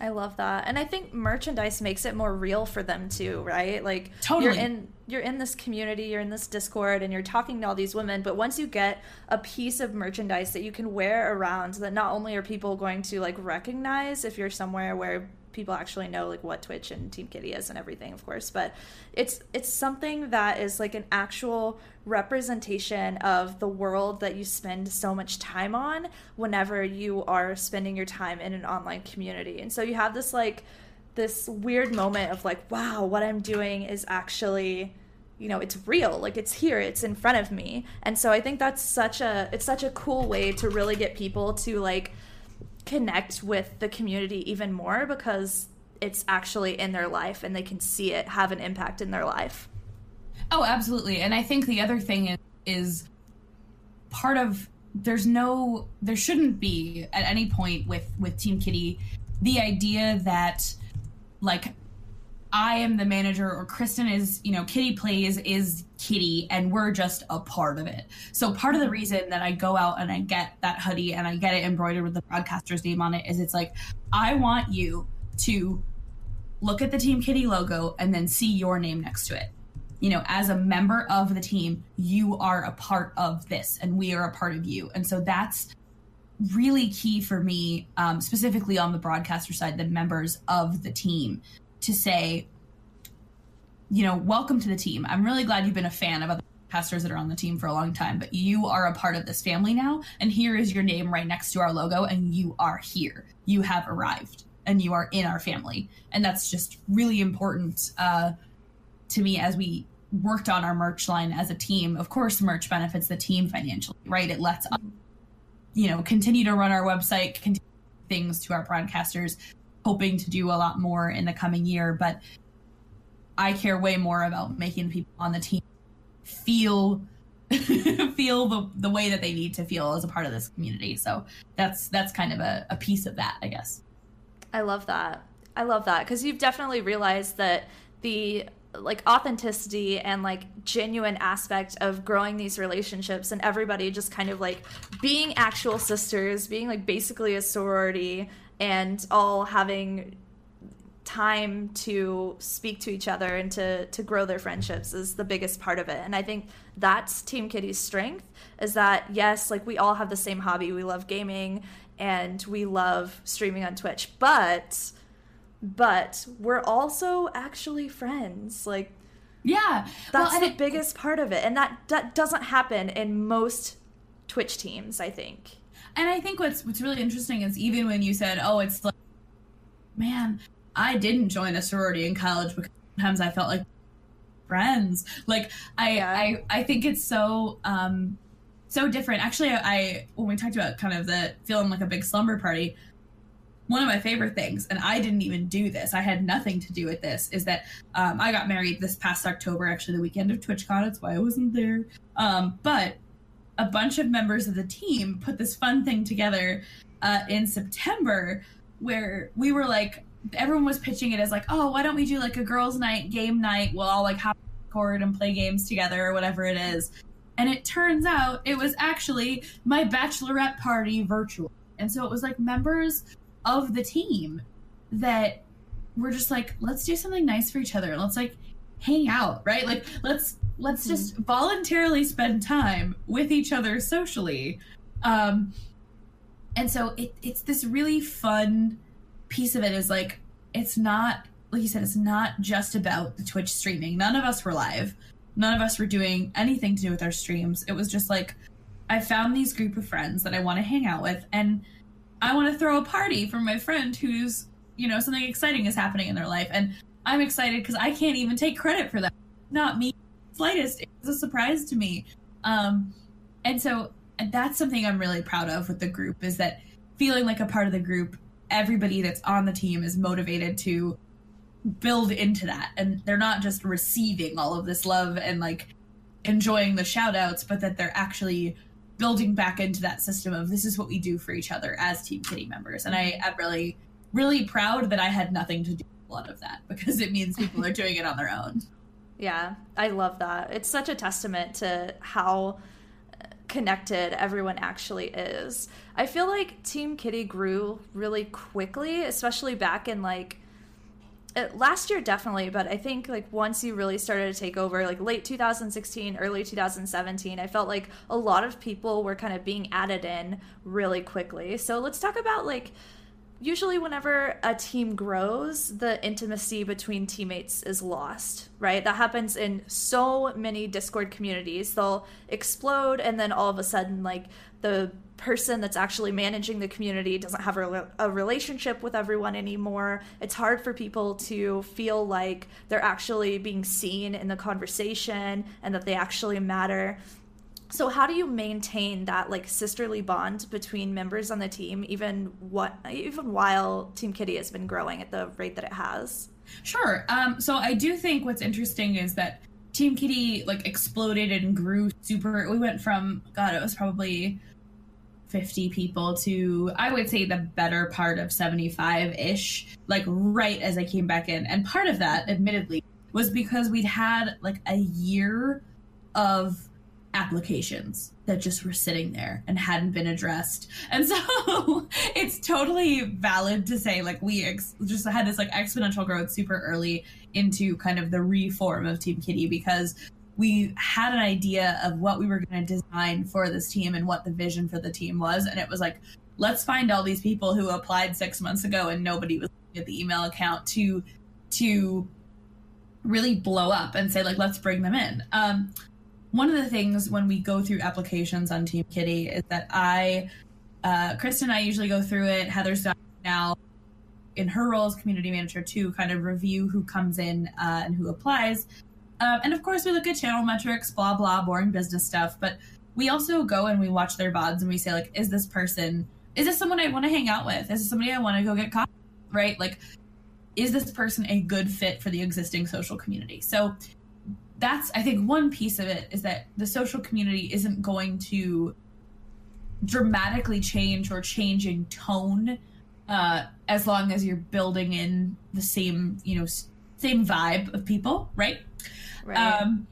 I love that. And I think merchandise makes it more real for them too, right? Like totally. you're in you're in this community, you're in this Discord and you're talking to all these women, but once you get a piece of merchandise that you can wear around that not only are people going to like recognize if you're somewhere where people actually know like what Twitch and Team Kitty is and everything, of course. But it's it's something that is like an actual representation of the world that you spend so much time on whenever you are spending your time in an online community. And so you have this like this weird moment of like, wow, what I'm doing is actually you know it's real like it's here it's in front of me and so i think that's such a it's such a cool way to really get people to like connect with the community even more because it's actually in their life and they can see it have an impact in their life. Oh, absolutely. And I think the other thing is, is part of there's no there shouldn't be at any point with with Team Kitty the idea that like I am the manager or Kristen is, you know, Kitty plays is Kitty and we're just a part of it. So part of the reason that I go out and I get that hoodie and I get it embroidered with the broadcaster's name on it is it's like I want you to look at the Team Kitty logo and then see your name next to it. You know, as a member of the team, you are a part of this and we are a part of you. And so that's really key for me, um, specifically on the broadcaster side, the members of the team to say, you know, welcome to the team. I'm really glad you've been a fan of other pastors that are on the team for a long time, but you are a part of this family now. And here is your name right next to our logo, and you are here. You have arrived, and you are in our family. And that's just really important uh, to me as we worked on our merch line as a team. Of course, merch benefits the team financially, right? It lets us, you know, continue to run our website, continue things to our broadcasters, hoping to do a lot more in the coming year. But I care way more about making people on the team feel feel the, the way that they need to feel as a part of this community. So that's that's kind of a, a piece of that, I guess. I love that. I love that because you've definitely realized that the like authenticity and like genuine aspect of growing these relationships and everybody just kind of like being actual sisters, being like basically a sorority and all having time to speak to each other and to to grow their friendships is the biggest part of it. And i think that's team kitty's strength is that yes like we all have the same hobby. We love gaming and we love streaming on twitch but but we're also actually friends. Like yeah. That's well, the it, biggest part of it. And that that doesn't happen in most twitch teams i think and I think what's what's really interesting is even when you said, "Oh, it's like, man, I didn't join a sorority in college because sometimes I felt like friends." Like I yeah. I I think it's so um so different. Actually, I when we talked about kind of the feeling like a big slumber party, one of my favorite things, and I didn't even do this, I had nothing to do with this, is that um, I got married this past October, actually, the weekend of TwitchCon. That's why I wasn't there. Um, but a bunch of members of the team put this fun thing together uh, in September where we were like, everyone was pitching it as like, oh, why don't we do like a girls' night, game night? We'll all like hop record and play games together or whatever it is. And it turns out it was actually my bachelorette party virtual. And so it was like members of the team that were just like, let's do something nice for each other. Let's like hang out, right? Like let's let's just voluntarily spend time with each other socially. Um and so it, it's this really fun piece of it is like it's not like you said it's not just about the twitch streaming. None of us were live. None of us were doing anything to do with our streams. It was just like i found these group of friends that i want to hang out with and i want to throw a party for my friend who's you know something exciting is happening in their life. And i'm excited because i can't even take credit for that. Not me slightest. It was a surprise to me. Um, and so that's something I'm really proud of with the group is that feeling like a part of the group, everybody that's on the team is motivated to build into that. And they're not just receiving all of this love and like enjoying the shout outs, but that they're actually building back into that system of this is what we do for each other as Team Kitty members. And I am really, really proud that I had nothing to do with a lot of that because it means people are doing it on their own. Yeah, I love that. It's such a testament to how connected everyone actually is. I feel like Team Kitty grew really quickly, especially back in like it, last year definitely, but I think like once you really started to take over, like late 2016, early 2017, I felt like a lot of people were kind of being added in really quickly. So let's talk about like usually whenever a team grows, the intimacy between teammates is lost, right? That happens in so many Discord communities. They'll explode and then all of a sudden like the person that's actually managing the community doesn't have a, a, relationship with everyone anymore. It's hard for people to feel like they're actually being seen in the conversation and that they actually matter. So how do you maintain that like sisterly bond between members on the team even what even while Team Kitty has been growing at the rate that it has? Sure. Um, so I do think what's interesting is that Team Kitty like exploded and grew super. We went from God, it was probably 50 people to I would say the better part of 75 ish, like right as I came back in. And part of that, admittedly, was because we'd had like a year of applications that just were sitting there and hadn't been addressed. And so it's totally valid to say like we ex- just had this like exponential growth super early into kind of the reform of Team Kitty because we had an idea of what we were going to design for this team and what the vision for the team was and it was like let's find all these people who applied 6 months ago and nobody was at the email account to to really blow up and say like let's bring them in um, one of the things when we go through applications on team kitty is that i uh, kristen and i usually go through it heather's done now in her role as community manager to kind of review who comes in uh, and who applies um, and of course, we look at channel metrics, blah, blah, boring business stuff. But we also go and we watch their VODs and we say, like, is this person, is this someone I want to hang out with? Is this somebody I want to go get coffee? Right? Like, is this person a good fit for the existing social community? So that's, I think, one piece of it is that the social community isn't going to dramatically change or change in tone uh, as long as you're building in the same, you know, same vibe of people, right? Right. Um,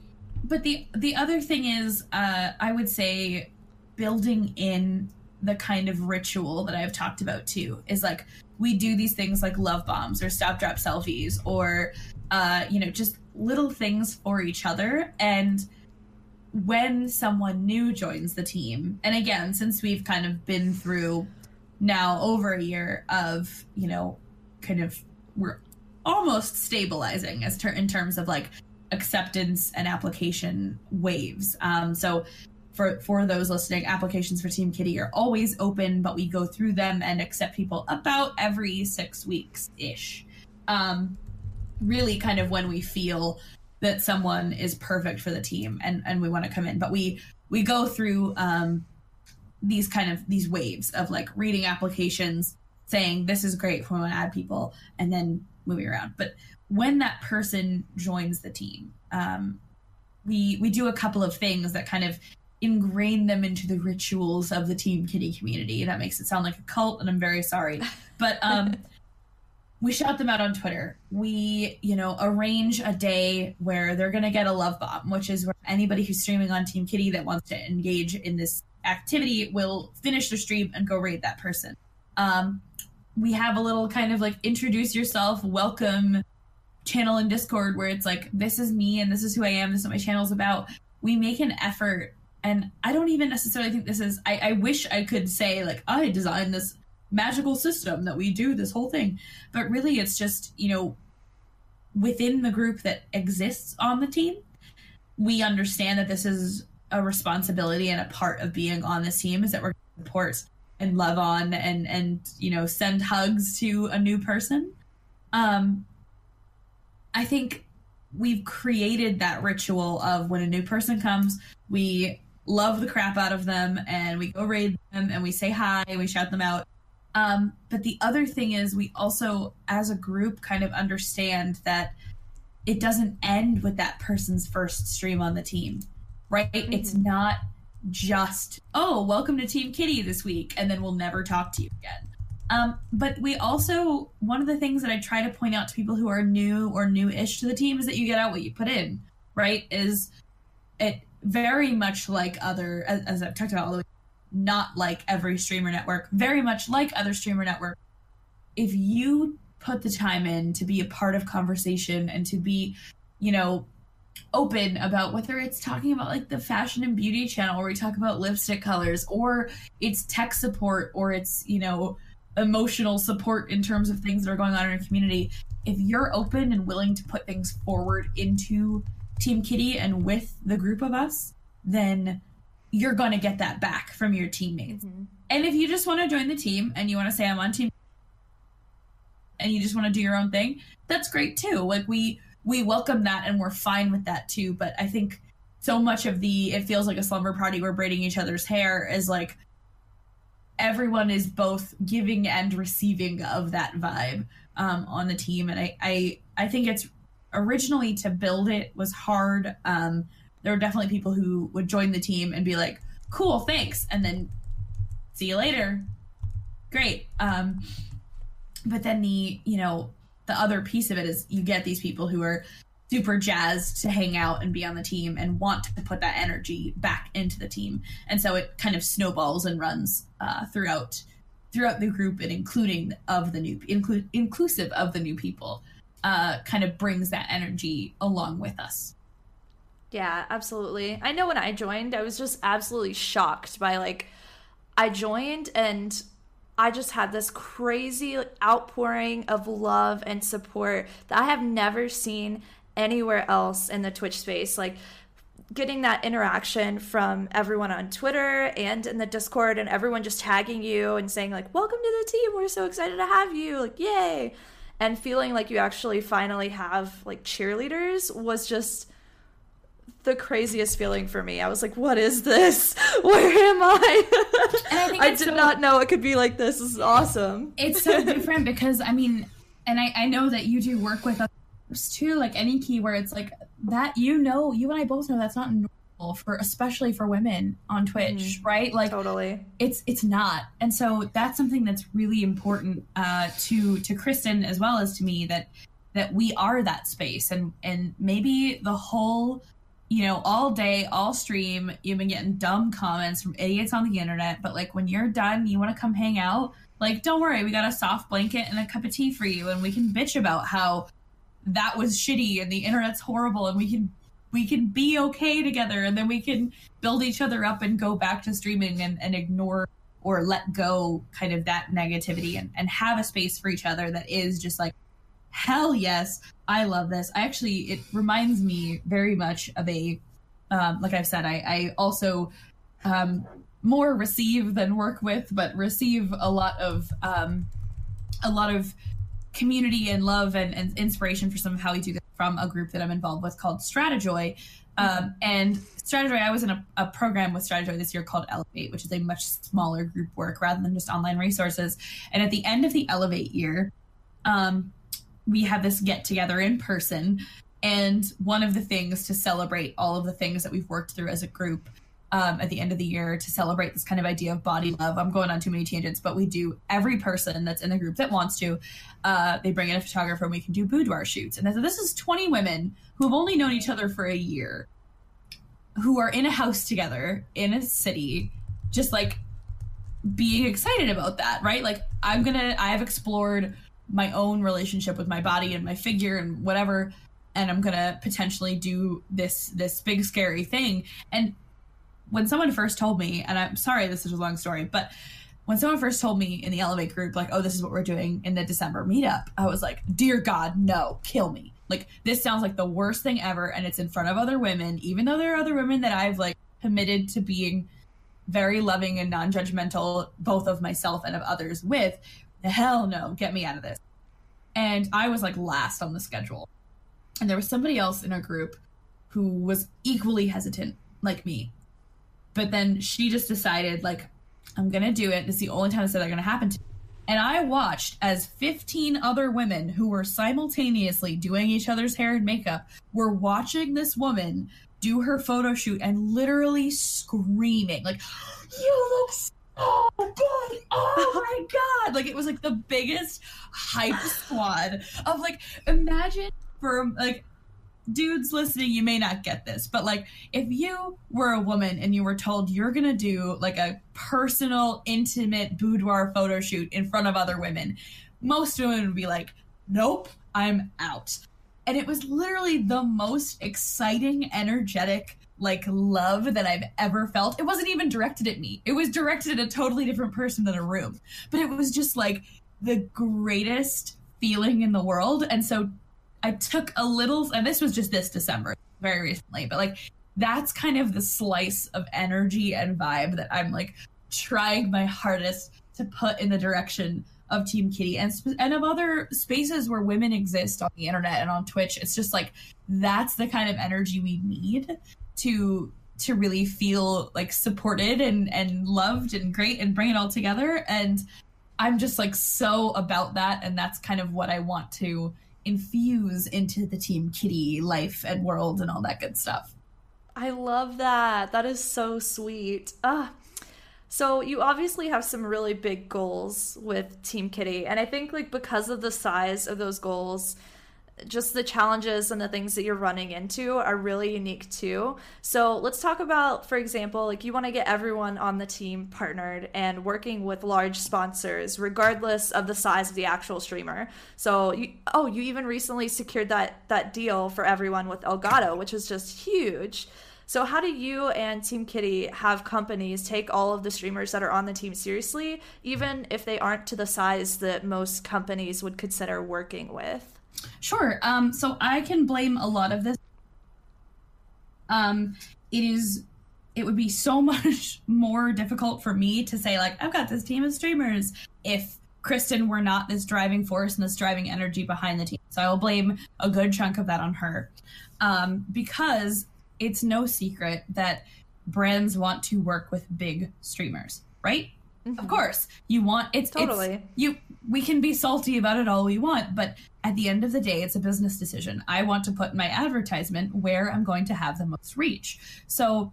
but the the other thing is, uh, I would say, building in the kind of ritual that I've talked about too is like we do these things like love bombs or stop drop selfies or uh, you know just little things for each other and when someone new joins the team and again since we've kind of been through now over a year of you know kind of we're almost stabilizing as ter- in terms of like acceptance and application waves. Um, so for for those listening, applications for Team Kitty are always open, but we go through them and accept people about every six weeks ish. Um, really, kind of when we feel that someone is perfect for the team and and we want to come in, but we we go through um, these kind of these waves of like reading applications, saying this is great for when we want to add people, and then moving around. But when that person joins the team, um, we we do a couple of things that kind of ingrain them into the rituals of the Team Kitty community. That makes it sound like a cult, and I'm very sorry. But um, we shout them out on Twitter. We, you know, arrange a day where they're going to get a love bomb, which is where anybody who's streaming on Team Kitty that wants to engage in this activity will finish their stream and go raid that person. Um, we have a little kind of like introduce yourself, welcome channel in Discord where it's like, this is me and this is who I am, this is what my channel's about. We make an effort. And I don't even necessarily think this is, I, I wish I could say, like, I designed this magical system that we do this whole thing. But really, it's just, you know, within the group that exists on the team, we understand that this is a responsibility and a part of being on this team is that we're support and love on and and you know send hugs to a new person um I think we've created that ritual of when a new person comes, we love the crap out of them and we go raid them and we say hi and we shout them out. Um, but the other thing is, we also, as a group, kind of understand that it doesn't end with that person's first stream on the team, right? Mm-hmm. It's not just, oh, welcome to Team Kitty this week, and then we'll never talk to you again. Um, but we also one of the things that I try to point out to people who are new or new-ish to the team is that you get out what you put in. Right? Is it very much like other, as, as I've talked about all the way, not like every streamer network, very much like other streamer network. If you put the time in to be a part of conversation and to be, you know, open about whether it's talking about like the fashion and beauty channel where we talk about lipstick colors or it's tech support or it's, you know, emotional support in terms of things that are going on in our community. If you're open and willing to put things forward into Team Kitty and with the group of us, then you're going to get that back from your teammates. Mm-hmm. And if you just want to join the team and you want to say I'm on team and you just want to do your own thing, that's great too. Like we we welcome that and we're fine with that too, but I think so much of the it feels like a slumber party we're braiding each other's hair is like everyone is both giving and receiving of that vibe um, on the team and I, I i think it's originally to build it was hard um, there were definitely people who would join the team and be like cool thanks and then see you later. Great um, but then the you know the other piece of it is you get these people who are super jazzed to hang out and be on the team and want to put that energy back into the team. And so it kind of snowballs and runs uh, throughout throughout the group and including of the new include inclusive of the new people uh, kind of brings that energy along with us yeah absolutely. I know when i joined i was just absolutely shocked by like i joined and I just had this crazy outpouring of love and support that I have never seen anywhere else in the Twitch space. Like getting that interaction from everyone on Twitter and in the Discord and everyone just tagging you and saying like welcome to the team. We're so excited to have you. Like yay! And feeling like you actually finally have like cheerleaders was just the craziest feeling for me. I was like, what is this? Where am I? I, I, did so, not know it could be like this. This is awesome. It's so different because I mean, and I, I know that you do work with others too, like AnyKey where it's like that you know, you and I both know that's not normal for especially for women on Twitch, mm, right? Like totally. It's it's not. And so that's something that's really important uh to to Kristen as well as to me that that we are that space and and maybe the whole you know, all day, all stream, you've been getting dumb comments from idiots on the internet, but like when you're done, you want to come hang out, like don't worry, we got a soft blanket and a cup of tea for you and we can bitch about how that was shitty and the internet's horrible and we can we can be okay together and then we can build each other up and go back to streaming and, and ignore or let go kind of that negativity and, and have a space for each other that is just like hell yes i love this i actually it reminds me very much of a um, like i've said i, I also um, more receive than work with but receive a lot of um, a lot of community and love and, and inspiration for some of how we do this from a group that I'm involved with called Stratejoy. Um, and Stratejoy, I was in a, a, program with Stratejoy this year called Elevate, which is a much smaller group work rather than just online resources. And at the end of the Elevate year, um, we have this get together in person. And one of the things to celebrate all of the things that we've worked through as a group um, at the end of the year to celebrate this kind of idea of body love. I'm going on too many tangents, but we do every person that's in the group that wants to. Uh, they bring in a photographer and we can do boudoir shoots. And this is 20 women who have only known each other for a year, who are in a house together in a city, just like being excited about that, right? Like I'm gonna, I've explored my own relationship with my body and my figure and whatever and i'm gonna potentially do this this big scary thing and when someone first told me, and I'm sorry this is a long story, but when someone first told me in the Elevate group, like, oh, this is what we're doing in the December meetup, I was like, dear God, no, kill me. Like, this sounds like the worst thing ever. And it's in front of other women, even though there are other women that I've like committed to being very loving and non judgmental, both of myself and of others with. Hell no, get me out of this. And I was like last on the schedule. And there was somebody else in our group who was equally hesitant, like me, but then she just decided, like, I'm going to do it. It's the only time this is going to happen to me. And I watched as 15 other women who were simultaneously doing each other's hair and makeup were watching this woman do her photo shoot and literally screaming, like, You look Oh, so good. Oh my God. Like, it was like the biggest hype squad of like, imagine for like dudes listening, you may not get this, but like if you were a woman and you were told you're gonna do like a personal, intimate boudoir photo shoot in front of other women, most women would be like, Nope, I'm out. And it was literally the most exciting, energetic, like love that I've ever felt. It wasn't even directed at me. It was directed at a totally different person in a room. But it was just like the greatest feeling in the world. And so I took a little, and this was just this December, very recently, but like that's kind of the slice of energy and vibe that I'm like trying my hardest to put in the direction of Team Kitty and and of other spaces where women exist on the internet and on Twitch. It's just like that's the kind of energy we need to to really feel like supported and and loved and great and bring it all together and I'm just like so about that and that's kind of what I want to infuse into the Team Kitty life and world and all that good stuff. I love that. That is so sweet. Ah, so you obviously have some really big goals with Team Kitty, and I think like because of the size of those goals, just the challenges and the things that you're running into are really unique too. So let's talk about, for example, like you want to get everyone on the team partnered and working with large sponsors, regardless of the size of the actual streamer. So you, oh, you even recently secured that that deal for everyone with Elgato, which is just huge. So, how do you and Team Kitty have companies take all of the streamers that are on the team seriously, even if they aren't to the size that most companies would consider working with? Sure. Um, so, I can blame a lot of this. Um, it is. It would be so much more difficult for me to say, like, I've got this team of streamers if Kristen were not this driving force and this driving energy behind the team. So I will blame a good chunk of that on her. Um, because it's no secret that brands want to work with big streamers, right? Mm-hmm. Of course, you want it's totally it's, you. We can be salty about it all we want, but at the end of the day, it's a business decision. I want to put my advertisement where I'm going to have the most reach. So,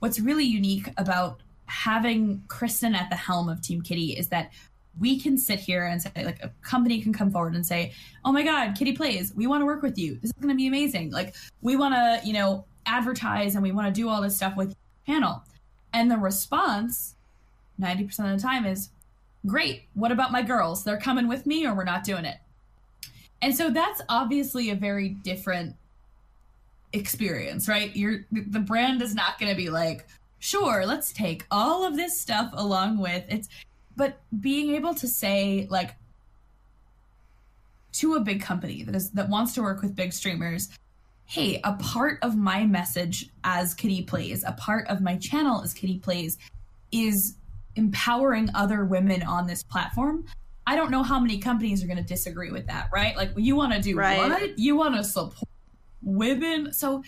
what's really unique about having Kristen at the helm of Team Kitty is that we can sit here and say like a company can come forward and say oh my god kitty plays we want to work with you this is going to be amazing like we want to you know advertise and we want to do all this stuff with panel. And the response 90% of the time is great. What about my girls? They're coming with me or we're not doing it. And so that's obviously a very different experience, right? You're the brand is not going to be like, "Sure, let's take all of this stuff along with it's but being able to say like to a big company that is that wants to work with big streamers hey, a part of my message as Kitty Plays, a part of my channel as Kitty Plays, is empowering other women on this platform. I don't know how many companies are going to disagree with that, right? Like, you want to do right. what? You want to support women? So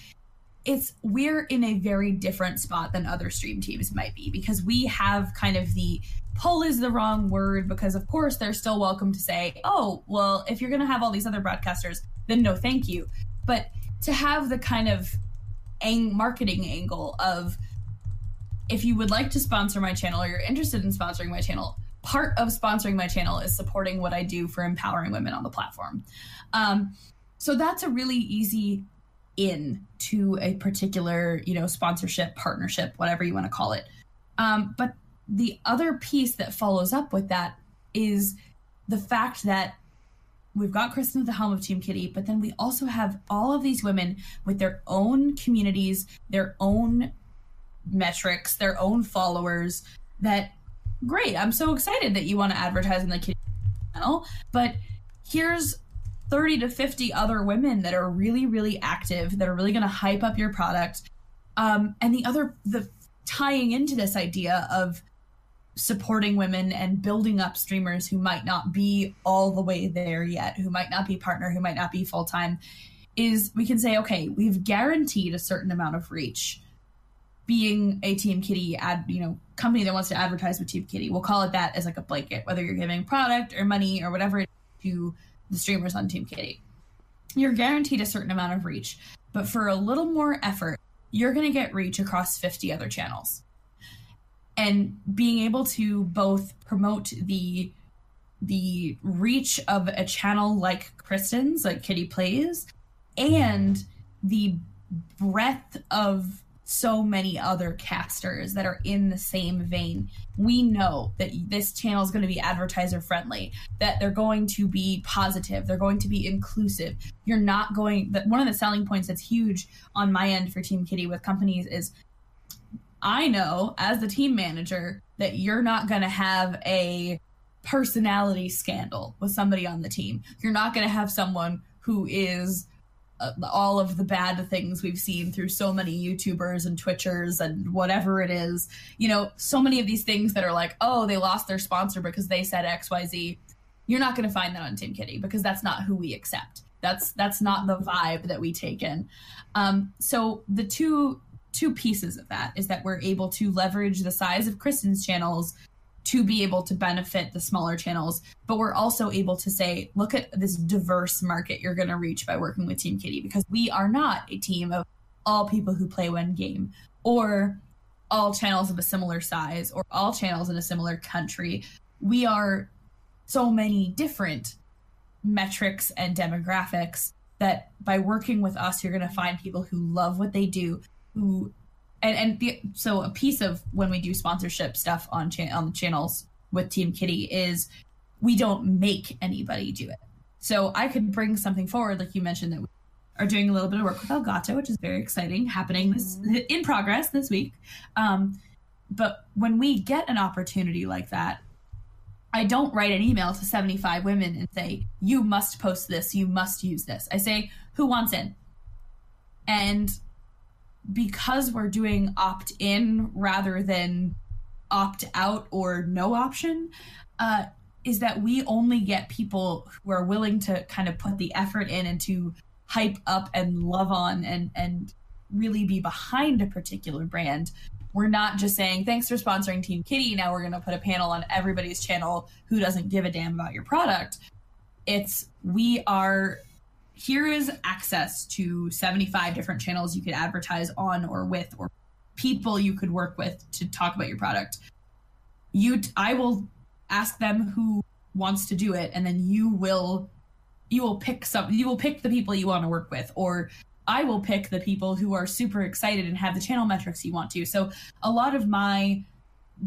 it's we're in a very different spot than other stream teams might be because we have kind of the pull is the wrong word because of course they're still welcome to say oh well if you're going to have all these other broadcasters then no thank you but to have the kind of ang- marketing angle of if you would like to sponsor my channel or you're interested in sponsoring my channel part of sponsoring my channel is supporting what i do for empowering women on the platform. Um, so that's a really easy in to a particular you know sponsorship partnership whatever you want to call it. Um, but the other piece that follows up with that is the fact that we've got Kristen at the helm of Team Kitty, but then we also have all of these women with their own communities, their own metrics, their own followers. That great. I'm so excited that you want to advertise in the channel, but here's 30 to 50 other women that are really, really active, that are really going to hype up your product. Um, and the other, the tying into this idea of supporting women and building up streamers who might not be all the way there yet, who might not be partner, who might not be full time, is we can say, okay, we've guaranteed a certain amount of reach. Being a Team Kitty ad, you know, company that wants to advertise with Team Kitty, we'll call it that as like a blanket, whether you're giving product or money or whatever to the streamers on Team Kitty. You're guaranteed a certain amount of reach, but for a little more effort, you're going to get reach across 50 other channels and being able to both promote the the reach of a channel like Kristen's, like Kitty Plays, and the breadth of so many other casters that are in the same vein. We know that this channel is going to be advertiser friendly, that they're going to be positive, they're going to be inclusive. You're not going that one of the selling points that's huge on my end for Team Kitty with companies is I know as the team manager that you're not going to have a personality scandal with somebody on the team. You're not going to have someone who is all of the bad things we've seen through so many YouTubers and Twitchers and whatever it is. You know, so many of these things that are like, oh, they lost their sponsor because they said XYZ. You're not going to find that on Team Kitty because that's not who we accept. That's that's not the vibe that we take in. Um, so the two two pieces of that is that we're able to leverage the size of Kristen's channels to be able to benefit the smaller channels. But we're also able to say, look at this diverse market you're going to reach by working with Team Kitty because we are not a team of all people who play one game or all channels of a similar size or all channels in a similar country. We are so many different metrics and demographics that by working with us, you're going to find people who love what they do, who and and the, so a piece of when we do sponsorship stuff on cha- on the channels with Team Kitty is we don't make anybody do it. So I could bring something forward, like you mentioned that we are doing a little bit of work with Elgato, which is very exciting, happening this in progress this week. Um, but when we get an opportunity like that, I don't write an email to 75 women and say, you must post this, you must use this. I say, who wants in? And because we're doing opt in rather than opt out or no option, uh, is that we only get people who are willing to kind of put the effort in and to hype up and love on and and really be behind a particular brand. We're not just saying thanks for sponsoring Team Kitty. Now we're going to put a panel on everybody's channel who doesn't give a damn about your product. It's we are here is access to 75 different channels you could advertise on or with or people you could work with to talk about your product. You i will ask them who wants to do it and then you will you will pick some you will pick the people you want to work with or i will pick the people who are super excited and have the channel metrics you want to. So a lot of my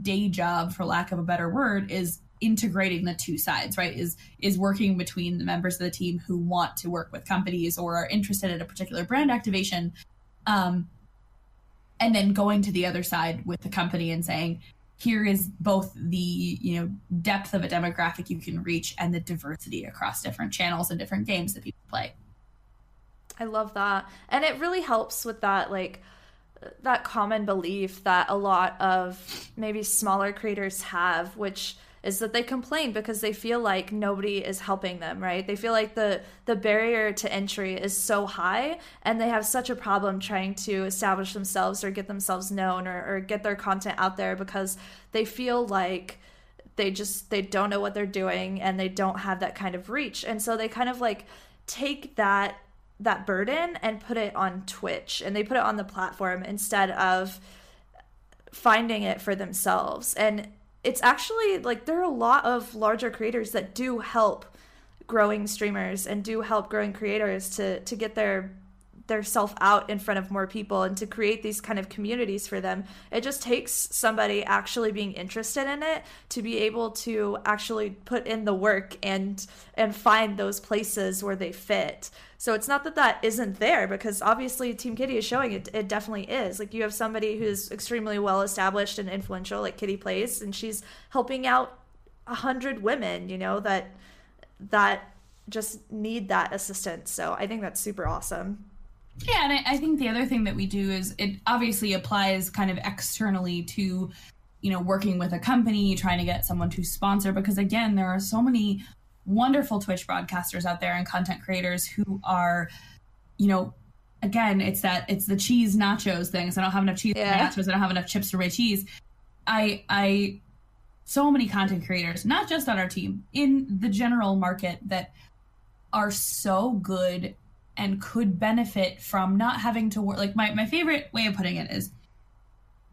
day job for lack of a better word is integrating the two sides right is is working between the members of the team who want to work with companies or are interested in a particular brand activation um, and then going to the other side with the company and saying here is both the you know depth of a demographic you can reach and the diversity across different channels and different games that people play. I love that. And it really helps with that like that common belief that a lot of maybe smaller creators have which is that they complain because they feel like nobody is helping them right? They feel like the the barrier to entry is so high and they have such a problem trying to establish themselves or get themselves known or, or get their content out there because they feel like they just they don't know what they're doing and they don't have that kind of reach. And so they kind of like take that that burden and put it on twitch and they put it on the platform instead of finding it for themselves. And it's actually like there are a lot of larger creators that do help growing streamers and do help growing creators to to get their their self out in front of more people and to create these kind of communities for them. It just takes somebody actually being interested in it to be able to actually put in the work and and find those places where they fit. So it's not that that isn't there because obviously Team Kitty is showing it. It definitely is. Like you have somebody who's extremely well established and influential, like Kitty Plays, and she's helping out a hundred women. You know that that just need that assistance. So I think that's super awesome. Yeah, and I, I think the other thing that we do is it obviously applies kind of externally to you know working with a company trying to get someone to sponsor because again there are so many wonderful Twitch broadcasters out there and content creators who are, you know, again, it's that it's the cheese nachos things. I don't have enough cheese yeah. nachos. I don't have enough chips for my cheese. I I so many content creators, not just on our team, in the general market that are so good and could benefit from not having to work. Like my, my favorite way of putting it is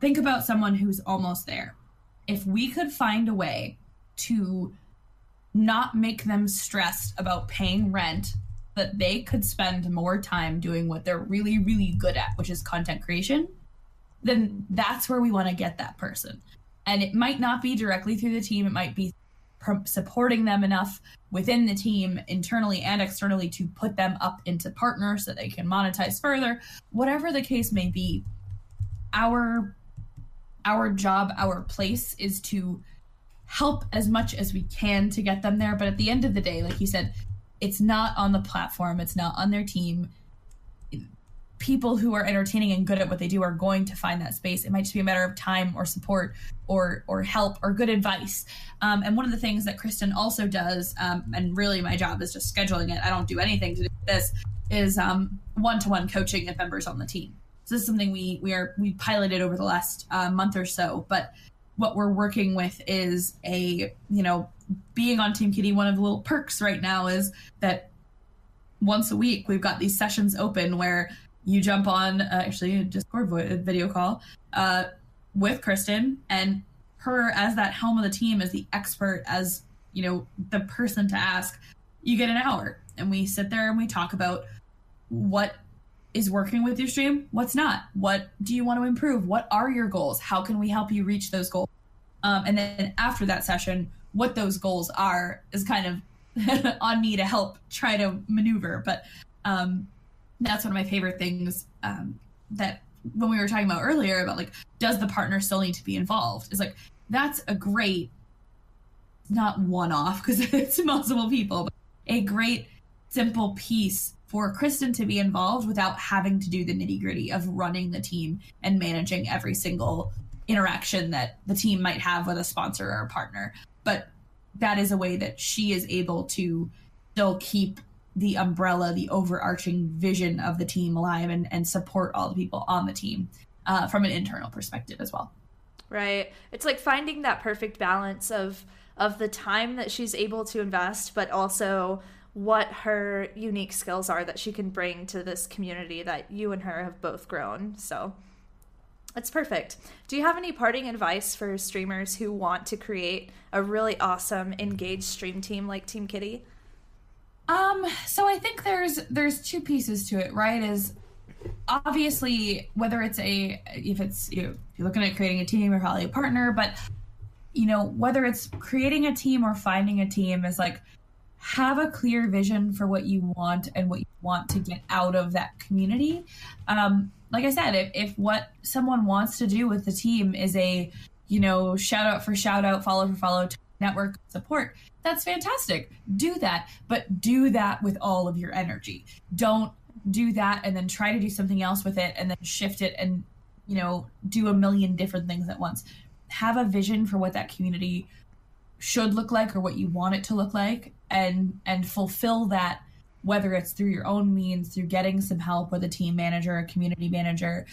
think about someone who's almost there. If we could find a way to not make them stressed about paying rent that they could spend more time doing what they're really, really good at, which is content creation, then that's where we want to get that person. And it might not be directly through the team, it might be supporting them enough within the team internally and externally to put them up into partners so they can monetize further. Whatever the case may be our our job our place is to help as much as we can to get them there. But at the end of the day like you said it's not on the platform. It's not on their team people who are entertaining and good at what they do are going to find that space. It might just be a matter of time or support or or help or good advice. Um, and one of the things that Kristen also does, um, and really my job is just scheduling it. I don't do anything to do this. Is one to one coaching of members on the team. So this is something we we are we piloted over the last uh, month or so, but what we're working with is a you know being on Team Kitty. One of the little perks right now is that once a week we've got these sessions open where you jump on uh, actually a Discord video call uh, with Kristen and her as that helm of the team as the expert as you know the person to ask you get an hour. And we sit there and we talk about what is working with your stream what's not what do you want to improve what are your goals how can we help you reach those goals? Um, and then after that session what those goals are is kind of on me to help try to maneuver but um, that's one of my favorite things um, that when we were talking about earlier about like does the partner still need to be involved? Is like that's a great not one off because it's multiple people but a great simple piece for kristen to be involved without having to do the nitty gritty of running the team and managing every single interaction that the team might have with a sponsor or a partner. But that is a way that she is able to still keep the umbrella, the overarching vision of the team alive and, and support all the people on the team uh, from an internal perspective as well. Right. It's like finding that perfect balance of of the time that she's able to invest, but also what her unique skills are that she can bring to this community that you and her have both grown. So it's perfect. Do you have any parting advice for streamers who want to create a really awesome, engaged stream team like Team Kitty? Um, so I think there's there's two pieces to it, right? Is obviously whether it's a if it's you know, if you're looking at creating a team or probably a partner, but you know whether it's creating a team or finding a team is like have a clear vision for what you want and what you want to get out of that community. Um, like I said, if, if what someone wants to do with the team is a you know shout out for shout out, follow for follow network support, that's fantastic. Do that, but do that with all of your energy. Don't do that and then try to do something else with it and then shift it and, you know, do a million different things at once. Have a vision for what that community should look like or what you want it to look like and and fulfill that whether it's through your own means through getting some help with a team manager a community manager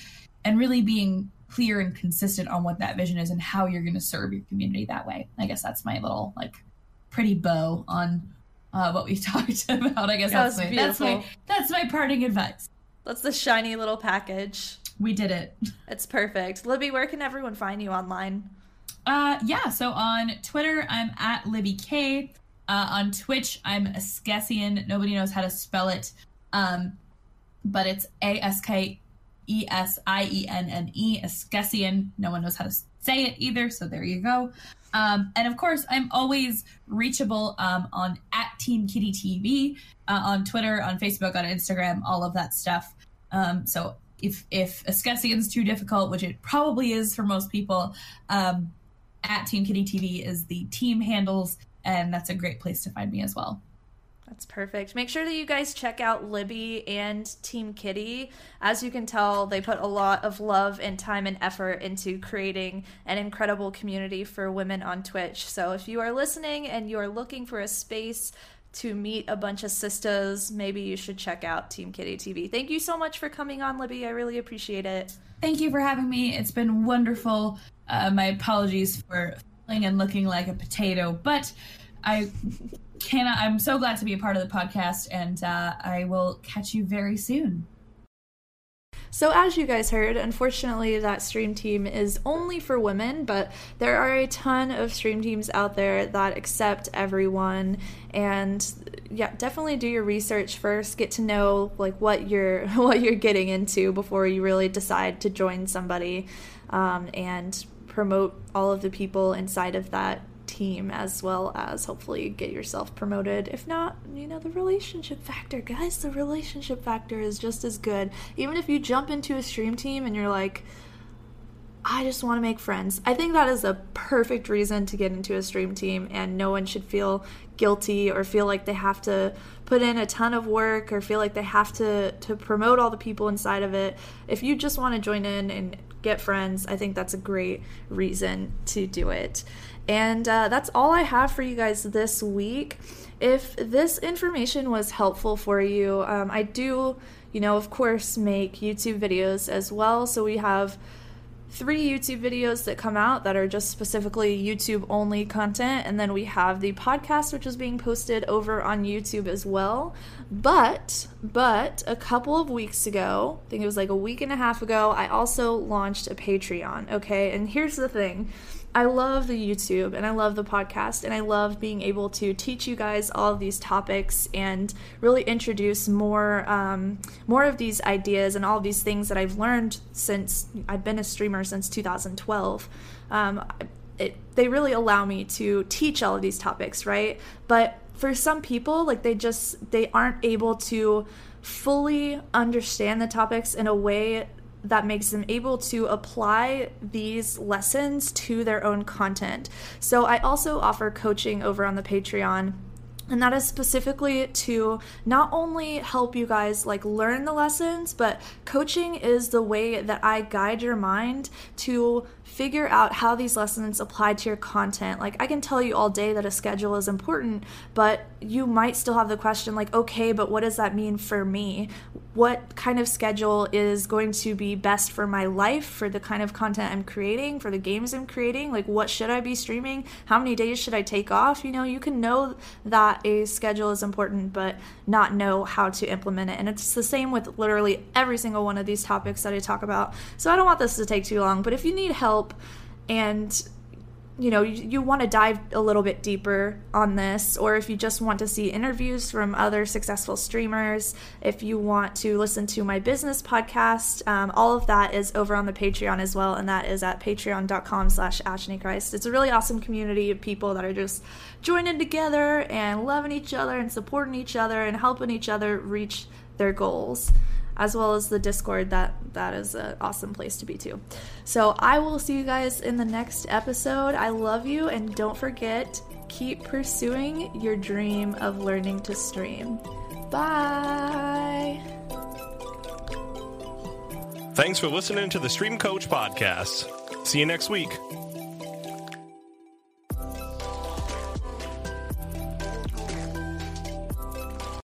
and really being clear and consistent on what that vision is and how you're going to serve your community that way i guess that's my little like pretty bow on uh, what we talked about. I guess that that's, my, that's my that's my parting advice. That's the shiny little package. We did it. It's perfect. Libby, where can everyone find you online? Uh, yeah, so on Twitter, I'm at Libby K. Uh, on Twitch, I'm Askesienne. Nobody knows how to spell it, um, but it's A S K E S I E N N E, Askesienne. No one knows how to say it either, so there you go. Um, and of course, I'm always reachable um, on at Team Kitty TV uh, on Twitter, on Facebook, on Instagram, all of that stuff. Um, so if if Askesienne's too difficult, which it probably is for most people, um, at Team Kitty TV is the team handles, and that's a great place to find me as well. That's perfect. Make sure that you guys check out Libby and Team Kitty. As you can tell, they put a lot of love and time and effort into creating an incredible community for women on Twitch. So if you are listening and you are looking for a space to meet a bunch of sisters, maybe you should check out Team Kitty TV. Thank you so much for coming on, Libby. I really appreciate it. Thank you for having me. It's been wonderful. Uh, my apologies for feeling and looking like a potato, but I cannot. I'm so glad to be a part of the podcast, and uh, I will catch you very soon. So, as you guys heard, unfortunately, that stream team is only for women, but there are a ton of stream teams out there that accept everyone. And yeah, definitely do your research first. Get to know like what you're what you're getting into before you really decide to join somebody, um, and promote all of the people inside of that team as well as hopefully get yourself promoted. If not, you know, the relationship factor, guys, the relationship factor is just as good. Even if you jump into a stream team and you're like, I just want to make friends. I think that is a perfect reason to get into a stream team, and no one should feel guilty or feel like they have to put in a ton of work or feel like they have to to promote all the people inside of it. If you just want to join in and get friends, I think that's a great reason to do it. And uh, that's all I have for you guys this week. If this information was helpful for you, um, I do, you know, of course, make YouTube videos as well. So we have three YouTube videos that come out that are just specifically YouTube only content, and then we have the podcast, which is being posted over on YouTube as well. But, but a couple of weeks ago, I think it was like a week and a half ago, I also launched a Patreon. Okay, and here's the thing I love the YouTube and I love the podcast and I love being able to teach you guys all of these topics and really introduce more um, more of these ideas and all of these things that I've learned since I've been a streamer since 2012. Um, it, they really allow me to teach all of these topics, right? But for some people, like they just they aren't able to fully understand the topics in a way that makes them able to apply these lessons to their own content. So I also offer coaching over on the Patreon and that is specifically to not only help you guys like learn the lessons but coaching is the way that i guide your mind to figure out how these lessons apply to your content. Like, I can tell you all day that a schedule is important, but you might still have the question, like, okay, but what does that mean for me? What kind of schedule is going to be best for my life, for the kind of content I'm creating, for the games I'm creating? Like, what should I be streaming? How many days should I take off? You know, you can know that a schedule is important, but not know how to implement it. And it's the same with literally every single one of these topics that I talk about. So I don't want this to take too long, but if you need help, and you know you, you want to dive a little bit deeper on this or if you just want to see interviews from other successful streamers if you want to listen to my business podcast um, all of that is over on the patreon as well and that is at patreon.com slash christ it's a really awesome community of people that are just joining together and loving each other and supporting each other and helping each other reach their goals as well as the Discord. That that is an awesome place to be too. So I will see you guys in the next episode. I love you, and don't forget keep pursuing your dream of learning to stream. Bye. Thanks for listening to the Stream Coach podcast. See you next week.